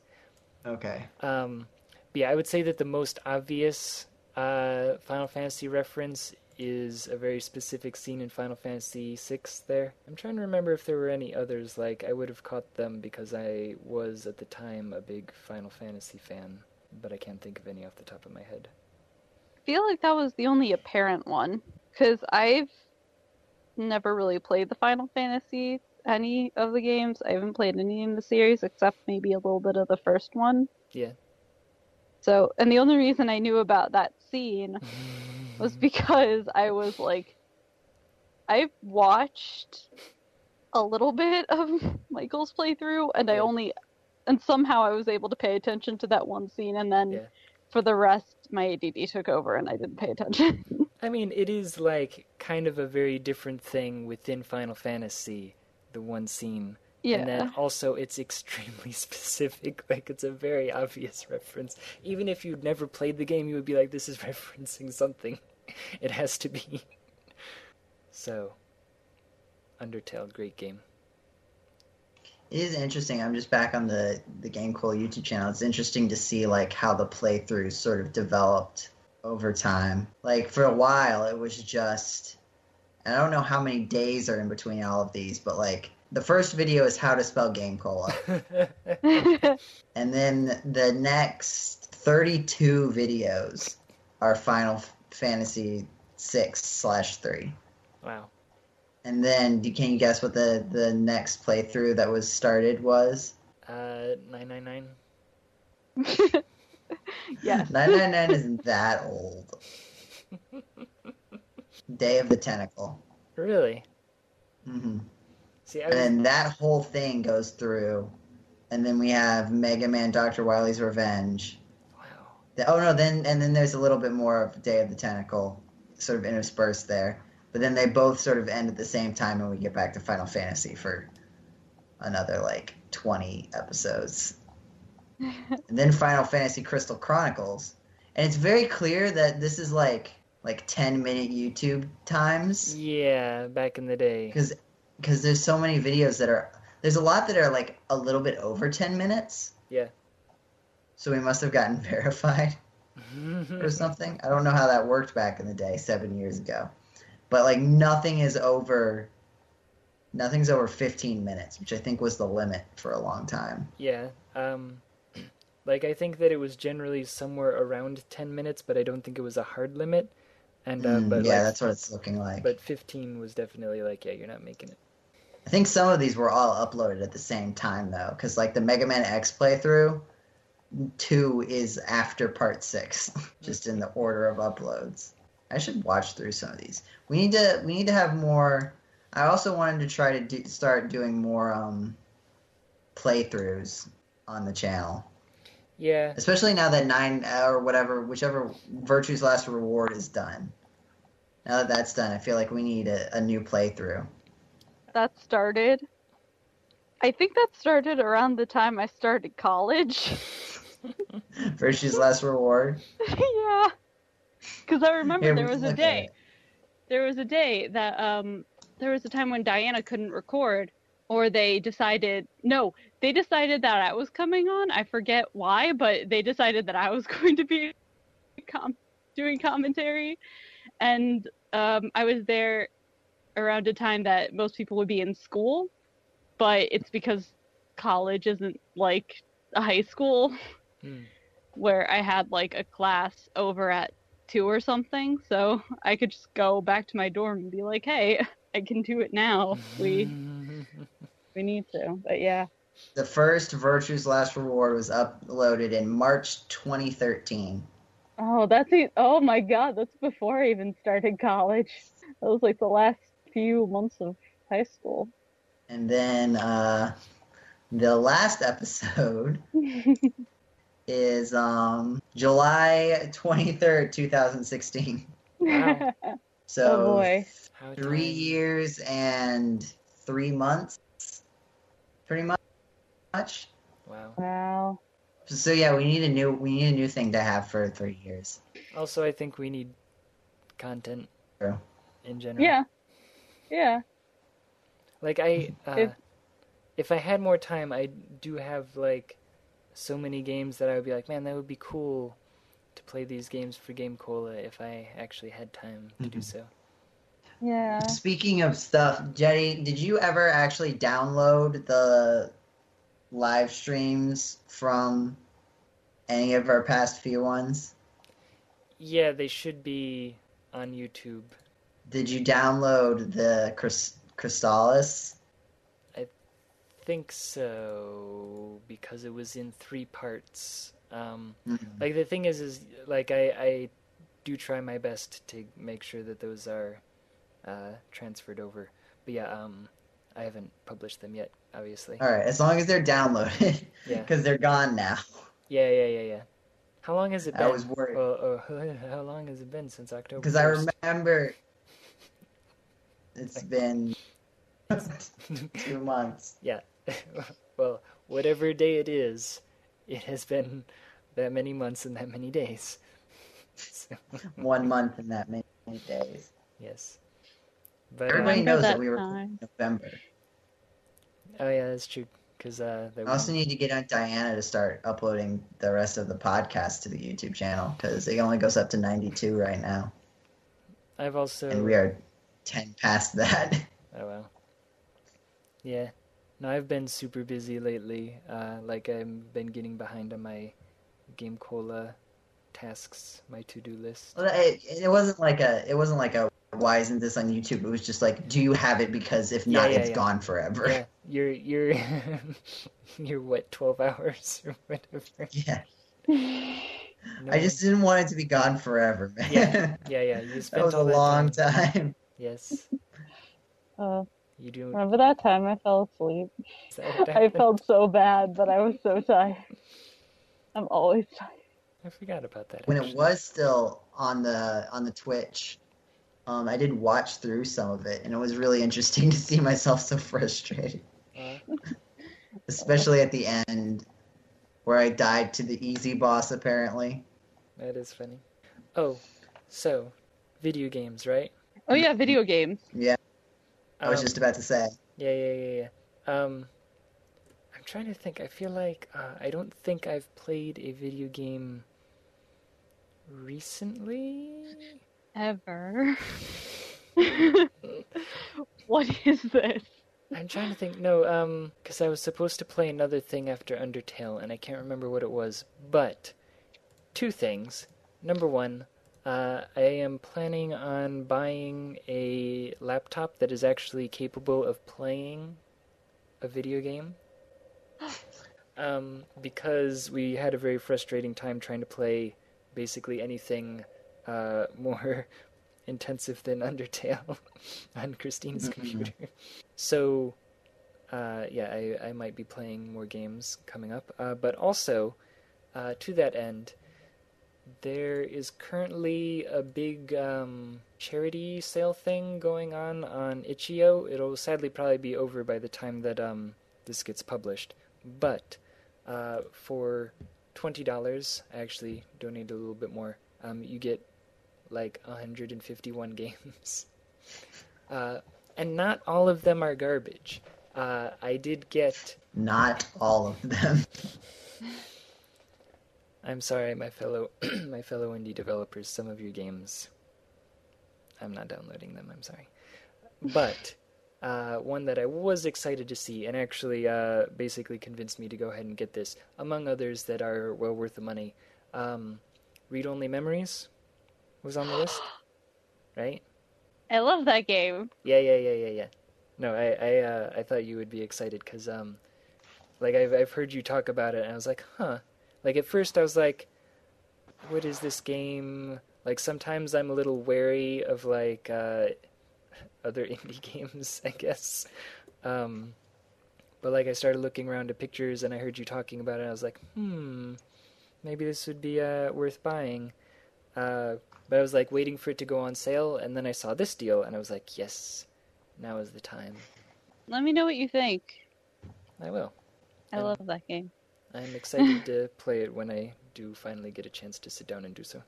Okay. Um, but yeah, I would say that the most obvious uh, Final Fantasy reference is a very specific scene in Final Fantasy VI. There, I'm trying to remember if there were any others. Like I would have caught them because I was at the time a big Final Fantasy fan, but I can't think of any off the top of my head. I feel like that was the only apparent one because I've never really played the Final Fantasy any of the games. I haven't played any in the series except maybe a little bit of the first one. Yeah. So, and the only reason I knew about that scene was mm. because I was like, I've watched a little bit of Michael's playthrough, and I only, and somehow I was able to pay attention to that one scene, and then Yeah. for the rest, my ADD took over, and I didn't pay attention. I mean, it is like kind of a very different thing within Final Fantasy, the one scene. Yeah. And then also, it's extremely specific. Like, it's a very obvious reference. Even if you'd never played the game, you would be like, this is referencing something. It has to be. So, Undertale, great game. It is interesting. I'm just back on the the Game Cola YouTube channel. It's interesting to see like how the playthroughs sort of developed over time. Like for a while, it was just I don't know how many days are in between all of these, but like the first video is how to spell Game Cola, and then the next 32 videos are Final Fantasy six slash three. wow. And then, do- can you guess what the the next playthrough that was started was? Uh, 999? yes. 999 isn't that old. Day of the Tentacle. Really? hmm See, I And then that whole thing goes through, and then we have Mega Man, Doctor Wily's Revenge. wow. The- oh no, then and then there's a little bit more of Day of the Tentacle, sort of interspersed there. But then they both sort of end at the same time, and we get back to Final Fantasy for another like 20 episodes. and then Final Fantasy Crystal Chronicles, and it's very clear that this is like like 10 minute YouTube times Yeah, back in the day. because because there's so many videos that are there's a lot that are like a little bit over 10 minutes. Yeah. So we must have gotten verified or something. I don't know how that worked back in the day, seven years ago. But like nothing is over nothing's over 15 minutes, which I think was the limit for a long time. yeah. Um, like I think that it was generally somewhere around ten minutes, but I don't think it was a hard limit. And uh, Mm, but yeah, like, that's what it's looking like. but fifteen was definitely like, yeah, you're not making it. I think some of these were all uploaded at the same time though, because like the Mega Man X playthrough, two is after part six, just in the order of uploads. I should watch through some of these. We need to we need to have more. I also wanted to try to do, start doing more um, playthroughs on the channel, Yeah, especially now that nine uh, or whatever, whichever Virtue's Last Reward is done. Now that that's done, I feel like we need a, a new playthrough. That started. I think that started around the time I started college. Virtue's Last Reward. yeah. Because I remember Here, there was a day. There was a day that um there was a time when Diana couldn't record or they decided no, they decided that I was coming on. I forget why, but they decided that I was going to be com- doing commentary and um I was there around a time that most people would be in school, but it's because college isn't like a high school Hmm. where I had like a class over at two or something, so I could just go back to my dorm and be like, "Hey, I can do it now. We we need to." But yeah, The first Virtue's Last Reward was uploaded in March 2013. oh, that's it. Oh my god, that's before I even started college. That was like the last few months of high school. And then uh, the last episode is um, July 23rd, 2016. Wow. So oh boy. Three years and three months, pretty mu- much. Wow. Wow. So yeah, we need a new we need a new thing to have for three years. Also, I think we need content True. in general. Yeah. Yeah. Like I, uh, If- if I had more time, I do have like so many games that I would be like, man, that would be cool to play these games for Game Cola if I actually had time to do Mhm. so. Yeah. Speaking of stuff, Jetty, did you ever actually download the live streams from any of our past few ones? Yeah, they should be on YouTube. Did you download the Crys- Crystalis? I think so because it was in three parts. Um, Mhm. like the thing is, is like I, I do try my best to make sure that those are uh, transferred over. But yeah, um, I haven't published them yet, obviously. All right, as long as they're downloaded, Yeah. because they're gone now. Yeah, yeah, yeah, yeah. How long has it been? I was worried Oh, oh, how long has it been since October? because I remember it's been two months. yeah. well, whatever day it is, it has been that many months and that many days. So, one month and that many days. yes. But Everybody Remember knows that that we were in November. oh yeah, that's true. Because uh, that I also need to get on Diana to start uploading the rest of the podcast to the YouTube channel because it only goes up to 92 right now, I've also and we are 10 past that. Oh well. Yeah. No, I've been super busy lately. Uh, like I've been getting behind on my Game Cola tasks, my to-do list. Well, it, it wasn't like a it wasn't like a why isn't this on YouTube? It was just like, do you have it? Because if not, Yeah, yeah, it's yeah. gone forever. Yeah, you're you're you're what twelve hours or whatever. Yeah. No I just didn't want it to be gone forever, man. Yeah. yeah, yeah. You spent that was a long time. time. Yes, Uh, you do. remember that time I fell asleep? is that what I felt so bad, but I was so tired. I'm always tired. I forgot about that. When it was still on the on the Twitch, um, I did watch through some of it, and it was really interesting to see myself so frustrated, Uh, especially at the end, where I died to the easy boss. Apparently, that is funny. Oh, so video games, right? Oh yeah, video games. Yeah. I was Um, just about to say. Yeah, yeah, yeah, yeah. Um, I'm trying to think. I feel like uh, I don't think I've played a video game recently. Ever. what is this? I'm trying to think. No, um, because I was supposed to play another thing after Undertale, and I can't remember what it was. But two things. Number one, uh, I am planning on buying a laptop that is actually capable of playing a video game. Um, because we had a very frustrating time trying to play basically anything uh, more intensive than Undertale on Christine's Mhm. computer. So, uh, yeah, I, I might be playing more games coming up. Uh, but also, uh, to that end, there is currently a big um, charity sale thing going on on Itch.io. It'll sadly probably be over by the time that um, this gets published. But uh, for twenty dollars, I actually donated a little bit more. Um, you get like 151 games, uh, and not all of them are garbage. Uh, I did get. Not all of them. I'm sorry, my fellow my fellow indie developers. Some of your games, I'm not downloading them. I'm sorry, but uh, one that I was excited to see and actually uh, basically convinced me to go ahead and get this, among others that are well worth the money. Um, Read Only Memories was on the list, right? I love that game. Yeah, yeah, yeah, yeah, yeah. No, I, I, uh, I thought you would be excited because, um, like I've, I've heard you talk about it, and I was like, huh. Like at first, I was like, what is this game? Like sometimes I'm a little wary of like uh, other indie games, I guess. Um, but like I started looking around at pictures, and I heard you talking about it. And I was like, hmm, maybe this would be uh, worth buying. Uh, but I was like waiting for it to go on sale, and then I saw this deal, and I was like, yes, now is the time. Let me know what you think. I will. I love that game. I'm excited to play it when I do finally get a chance to sit down and do so.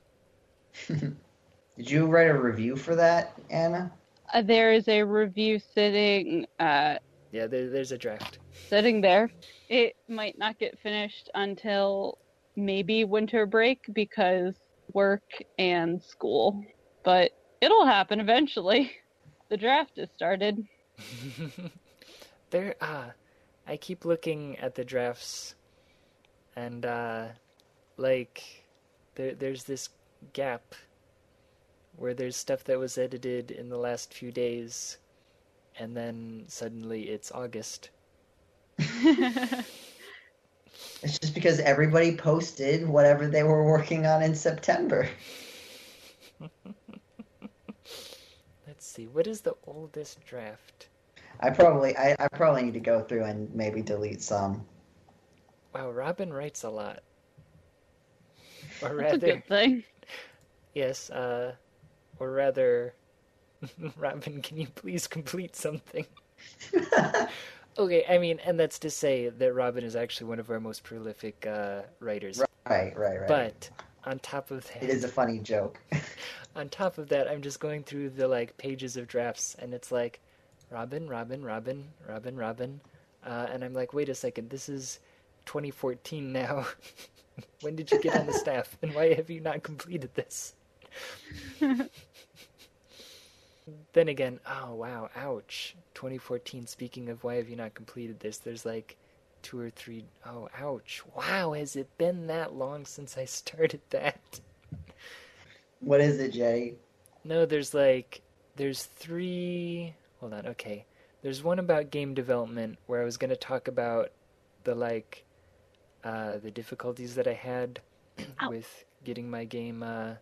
Did you write a review for that, Anna? Uh, there is a review sitting uh, Yeah, there, there's a draft. sitting there. It might not get finished until maybe winter break because work and school, but it'll happen eventually. The draft is started. there, ah, I keep looking at the drafts, and uh, like, there, there's this gap where there's stuff that was edited in the last few days, and then suddenly it's August. It's just because everybody posted whatever they were working on in September. Let's see, what is the oldest draft? I probably I, I probably need to go through and maybe delete some. Wow, Robin writes a lot. Or That's a rather, good thing. yes, uh, or rather, Robin, can you please complete something? Okay, I mean, and that's to say that Robin is actually one of our most prolific uh, writers. right, right, right. But on top of that, it is a funny joke. on top of that, I'm just going through the like pages of drafts, and it's like Robin, Robin, Robin, Robin, Robin, uh, and I'm like, wait a second, this is 2014 now. when did you get on the staff, and why have you not completed this? then again, oh wow, ouch. 2014. Speaking of why have you not completed this? There's like two or three oh ouch. Wow, has it been that long since I started that? what is it, Jay? No, there's like there's three. Hold on. Okay, there's one about game development where I was going to talk about the like uh, the difficulties that I had Ow. with getting my game uh,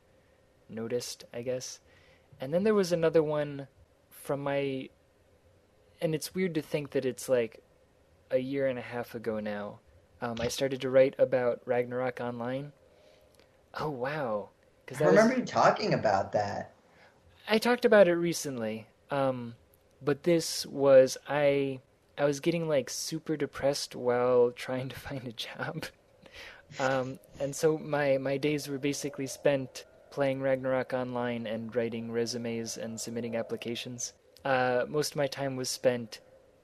noticed, I guess. And then there was another one from my. And it's weird to think that it's like a year and a half ago now. Um, I started to write about Ragnarok Online. Oh, wow. Because I remember you talking about that. I talked about it recently. Um, but this was I I was getting like super depressed while trying to find a job. um, and so my my days were basically spent playing Ragnarok online and writing resumes and submitting applications. Uh, most of my time was spent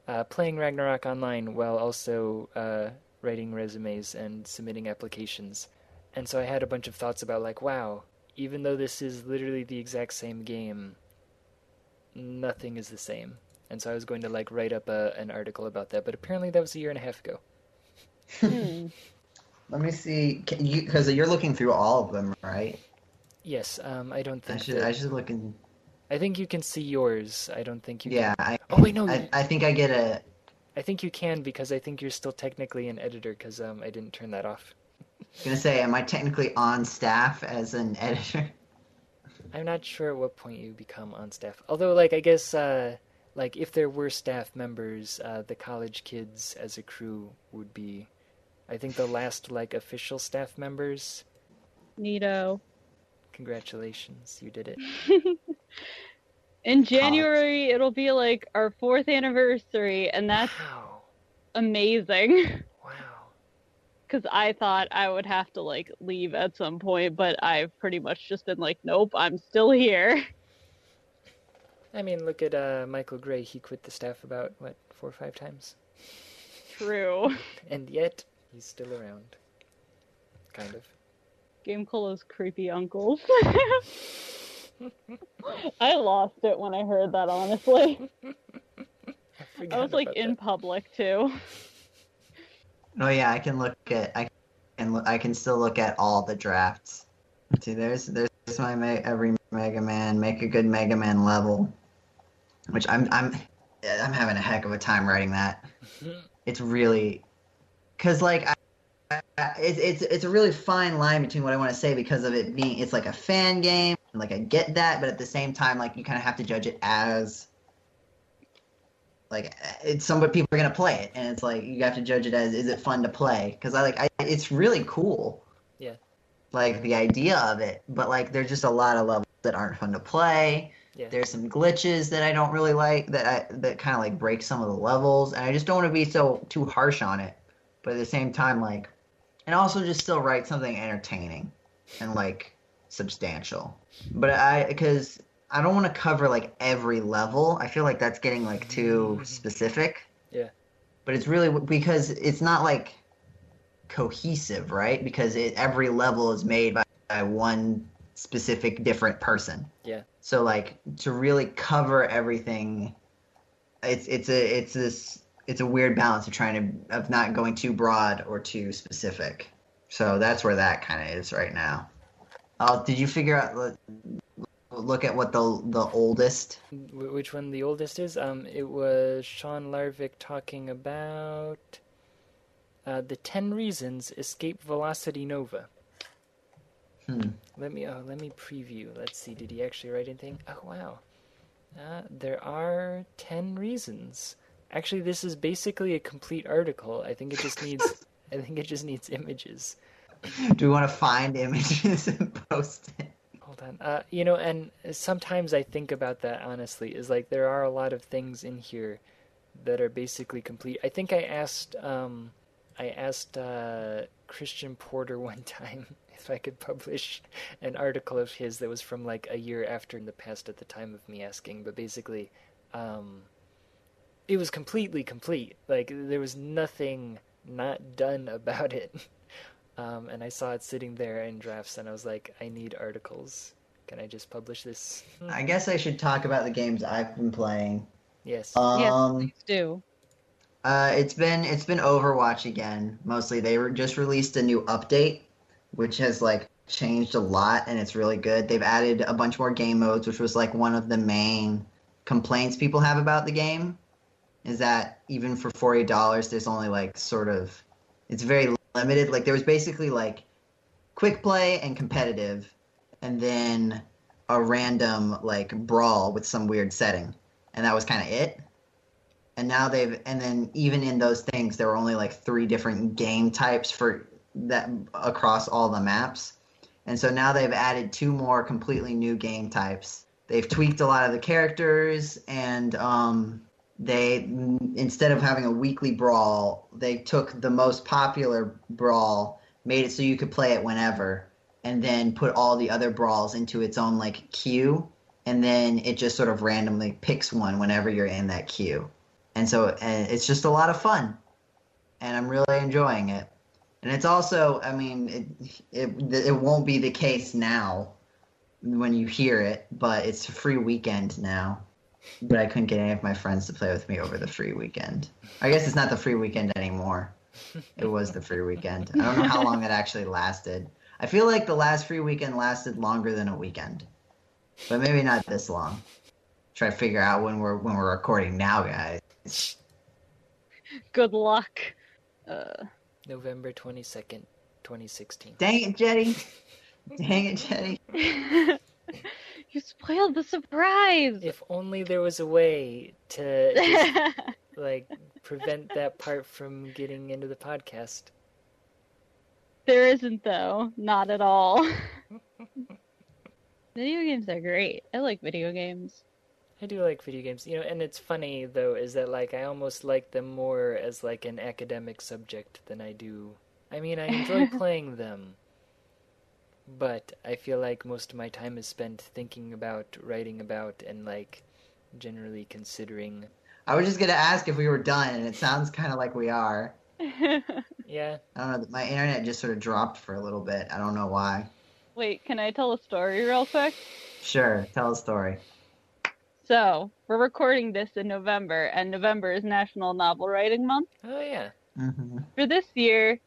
uh, playing Ragnarok online while also uh, writing resumes and submitting applications. And so I had a bunch of thoughts about like, wow, even though this is literally the exact same game, nothing is the same. And so I was going to like write up a, an article about that, but apparently that was a year and a half ago. Hmm. Let me see, because you, are looking through all of them, right? Yes, um, I don't think I should. that- I should look in. I think you can see yours. I don't think you Yeah, can. I, Oh wait, no. I, I think I get a. I think you can because I think you're still technically an editor because um, I didn't turn that off. Gonna say, am I technically on staff as an editor? I'm not sure at what point you become on staff. Although, like, I guess, uh, like, if there were staff members, uh, the college kids as a crew would be, I think, the last, like, official staff members. Neato. Congratulations, you did it. In January, it'll be like our fourth anniversary, and that's Wow. amazing. Wow. Because I thought I would have to like leave at some point, but I've pretty much just been like, nope, I'm still here. I mean, look at uh, Michael Gray. He quit the staff about, what, four or five times? True. And yet, he's still around. Kind of. Game Cola's creepy uncles. I lost it when I heard that, honestly. I forgot was like about in that. public too. Oh yeah, I can look at. I can. look- I can still look at all the drafts. See, there's there's my every Mega Man. Make a good Mega Man level, which I'm I'm I'm having a heck of a time writing that. It's really, cause like I, I, it's it's it's a really fine line between what I want to say because of it being it's like a fan game. Like I get that, but at the same time, like you kind of have to judge it as like it's some people are gonna play it, and it's like you have to judge it as is it fun to play? Because I like I, it's really cool. Yeah. Like the idea of it, but like there's just a lot of levels that aren't fun to play. Yeah. There's some glitches that I don't really like that I that kind of like break some of the levels, and I just don't want to be so too harsh on it. But at the same time, like, and also just still write something entertaining and like substantial. But I because I don't want to cover like every level. I feel like that's getting like too mm-hmm. specific. Yeah. But it's really because it's not like cohesive, right? Because it, every level is made by, by one specific different person. Yeah. So like to really cover everything, it's it's a it's this it's a weird balance of trying to of not going too broad or too specific. So that's where that kind of is right now. Oh, did you figure out? look- Look at what the the oldest. Which one the oldest is? Um, it was Sean Larvik talking about uh, the ten reasons escape velocity nova. Hmm. Let me oh, let me preview. Let's see. Did he actually write anything? Oh wow. Uh, there are ten reasons. Actually, this is basically a complete article. I think it just needs. I think it just needs images. Do we want to find images and post it? Hold on. Uh, you know, and sometimes I think about that honestly. Is like there are a lot of things in here that are basically complete. I think I asked, um, I asked uh, Christian Porter one time if I could publish an article of his that was from like a year after in the past at the time of me asking. But basically, um, it was completely complete. Like there was nothing not done about it. Um, and I saw it sitting there in drafts, and I was like, I need articles. Can I just publish this? Hmm. I guess I should talk about the games I've been playing. Yes. yes, Um, please do. Uh, it's been it's been Overwatch again. Mostly, they were just released a new update, which has like changed a lot, and it's really good. They've added a bunch more game modes, which was like one of the main complaints people have about the game. Is that even for forty dollars, there's only like sort of it's very limited. Like there was basically like quick play and competitive, and then a random like brawl with some weird setting, and that was kind of it. And now they've and then even in those things, there were only like three different game types for that across all the maps. And so now they've added two more completely new game types. They've tweaked a lot of the characters, and um, they instead of having a weekly brawl, they took the most popular brawl, made it so you could play it whenever, and then put all the other brawls into its own like queue, and then it just sort of randomly picks one whenever you're in that queue. And so it's just a lot of fun, and I'm really enjoying it. And it's also, I mean, it, it it won't be the case now when you hear it, but it's a free weekend now. But I couldn't get any of my friends to play with me over the free weekend. I guess it's not the free weekend anymore. It was the free weekend. I don't know how long it actually lasted. I feel like the last free weekend lasted longer than a weekend, but maybe not this long. Try to figure out when we're when we're recording now, guys. Good luck. Uh, November 22nd, 2016. Dang it, Jetty! Dang it, Jetty! you spoiled the surprise. If only there was a way to just, like prevent that part from getting into the podcast. there isn't though, not at all. video games are great. I like video games. I do like video games, you know, and it's funny though is that like I almost like them more as like an academic subject than I do. I mean, I enjoy playing them, but I feel like most of my time is spent thinking about, writing about, and like generally considering. I was just gonna ask if we were done, and it sounds kind of like we are. Yeah, I don't know. My internet just sort of dropped for a little bit. I don't know why. Wait, can I tell a story real quick? Sure, tell a story. So, we're recording this in November, and November is National Novel Writing Month. oh yeah, hmm For this year,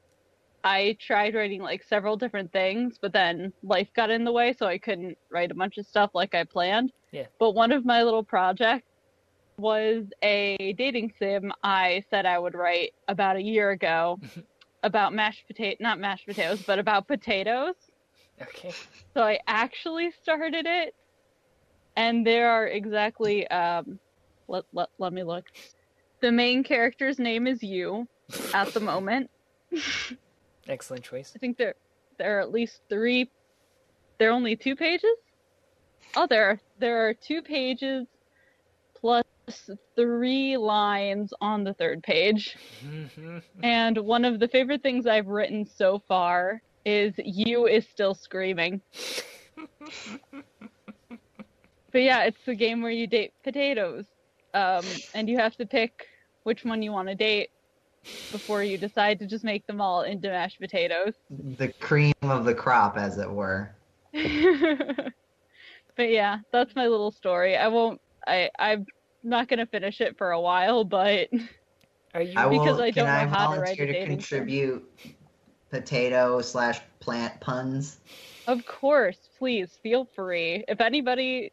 I tried writing like several different things, but then life got in the way, so I couldn't write a bunch of stuff like I planned. Yeah. But one of my little projects was a dating sim I said I would write about a year ago about mashed potato, not mashed potatoes, but about potatoes. okay. So I actually started it, and there are exactly um, let let let me look. The main character's name is you at the moment. Excellent choice. I think there there are at least three. There are only two pages. Oh, there are, there are two pages plus three lines on the third page. And one of the favorite things I've written so far is "You is still screaming." but yeah, it's the game where you date potatoes, um, and you have to pick which one you want to date before you decide to just make them all into mashed potatoes. The cream of the crop, as it were. but yeah, that's my little story. I won't. I I'm not gonna finish it for a while, but Are you? I will. Because I can don't I know how to write a volunteer to dating sim. contribute potato slash plant puns? of course, please feel free. If anybody,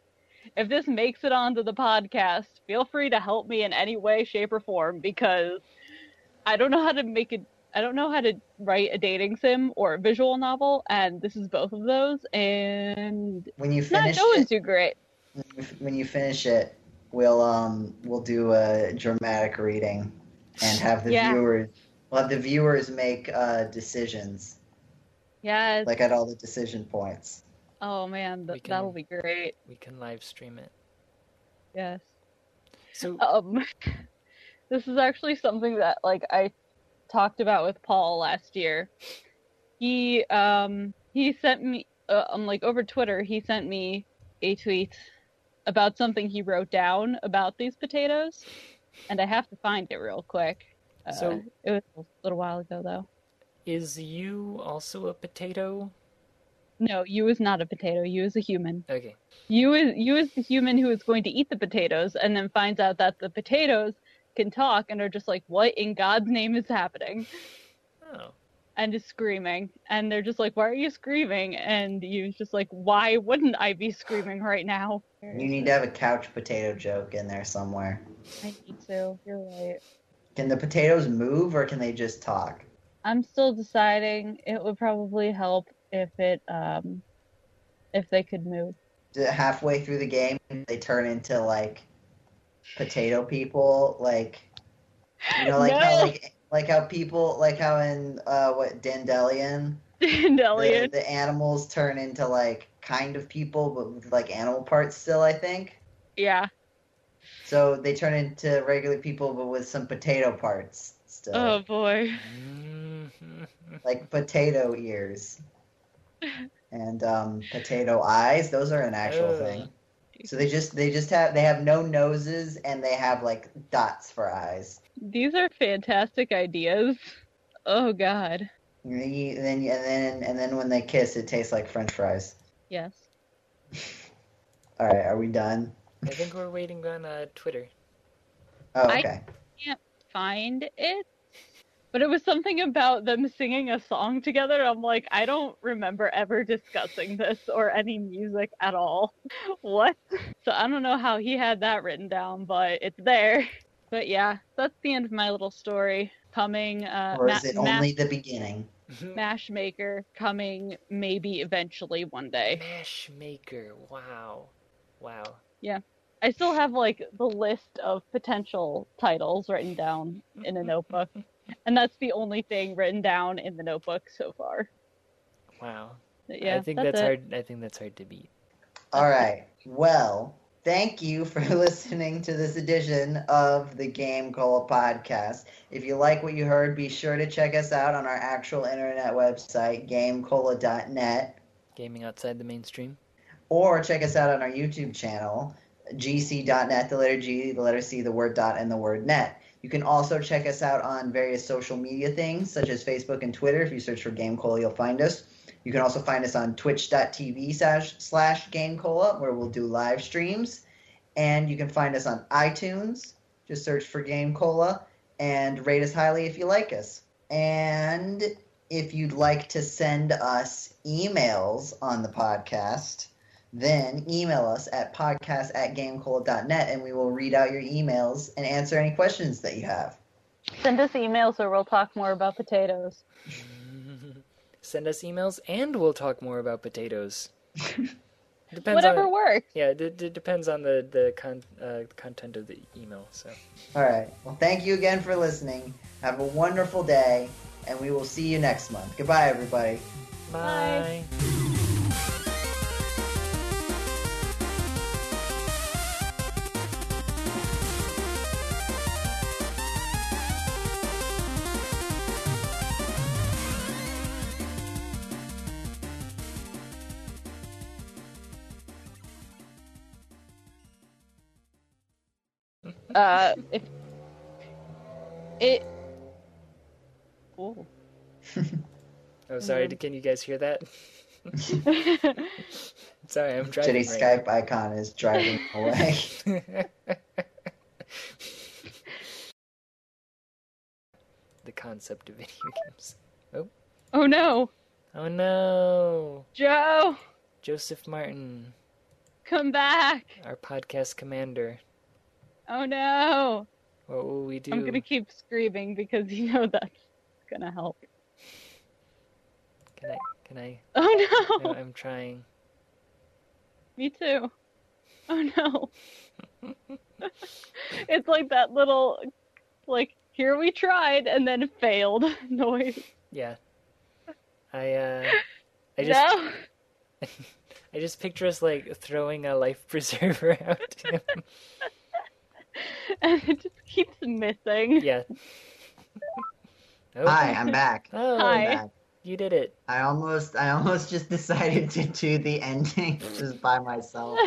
if this makes it onto the podcast, feel free to help me in any way, shape, or form because I don't know how to make it. I don't know how to write a dating sim or a visual novel, and this is both of those, and When you it's not finish going it, too great. when you finish it, we'll um we'll do a dramatic reading and have the Yeah. viewers we'll have the viewers make uh, decisions Yeah. like at all the decision points. Oh man, th- can- that'll be great. We can live stream it. Yes. So Um, this is actually something that like I talked about with Paul last year. He um he sent me uh, um like over Twitter he sent me a tweet about something he wrote down about these potatoes, and I have to find it real quick. Uh, So- it was a little while ago though. is you also a potato? No, you is not a potato. You is a human. Okay. You is you is the human who is going to eat the potatoes and then finds out that the potatoes can talk and are just like, what in God's name is happening? Oh. And is screaming. And they're just like, why are you screaming? And you's just like, why wouldn't I be screaming right now? You need to have a couch potato joke in there somewhere. I need to. You're right. Can the potatoes move or can they just talk? I'm still deciding. It would probably help if it um if they could move. halfway through the game they turn into like potato people like you know like how like like how people like how in uh what Dandelion Dandelion. the animals turn into like kind of people but with like animal parts still I think Yeah. so they turn into regular people but with some potato parts still Oh boy. Like potato ears and um potato eyes those are an actual Ugh. thing So they just they just have they have no noses and they have like dots for eyes. These are fantastic ideas. Oh god. And then you- and then and then and then when they kiss, it tastes like French fries. Yes. All right, are we done? I think we're waiting on uh, Twitter. Oh, I- okay. Find it. But it was something about them singing a song together. I'm like, I don't remember ever discussing this or any music at all. what? So I don't know how he had that written down, but it's there. But yeah, that's the end of my little story. Coming, uh, or Ma- is it Ma- only the beginning? Mash Maker coming maybe eventually one day. Mash Maker. Wow. Wow. Yeah, I still have like the list of potential titles written down in a notebook, and that's the only thing written down in the notebook so far. Wow. But yeah, I think that's, it. hard. I think that's hard to beat. All right. Well, thank you for listening to this edition of the Game Cola podcast. If you like what you heard, be sure to check us out on our actual internet website, gamecola.net. Gaming outside the mainstream. or check us out on our YouTube channel, gc.net, the letter G, the letter C, the word dot, and the word net. You can also check us out on various social media things, such as Facebook and Twitter. If you search for Game Cola, you'll find us. You can also find us on twitch.tv slash, slash Game Cola, where we'll do live streams. And you can find us on iTunes. Just search for Game Cola and rate us highly if you like us. And if you'd like to send us emails on the podcast, then email us at podcast at gamecola.net and we will read out your emails and answer any questions that you have. Send us emails or we'll talk more about potatoes. Send us emails, and we'll talk more about potatoes. Depends Whatever on works. yeah, it, it depends on the the con, uh, content of the email. So All right. Well, thank you again for listening. Have a wonderful day, and we will see you next month. Goodbye, everybody. bye. Uh, if it. Ooh. Oh, sorry. Can you guys hear that? Sorry, I'm driving. Shitty right Skype icon is driving away. the concept of video games. Oh. oh no, Oh no, Joe, Joseph Martin, come back! our podcast commander. Oh no, What will we do? I'm gonna keep screaming because you know that's gonna help. Can I? Can I? Oh no, I- I'm trying. me too. Oh no, it's like that little, like here we tried and then failed noise. Yeah. I uh I just no. I just picture us like throwing a life preserver out to him. and it just keeps missing. Yeah. Oh, Hi, I'm back. Oh, Hi. I'm back. you did it. I almost, I almost just decided to do the ending just by myself.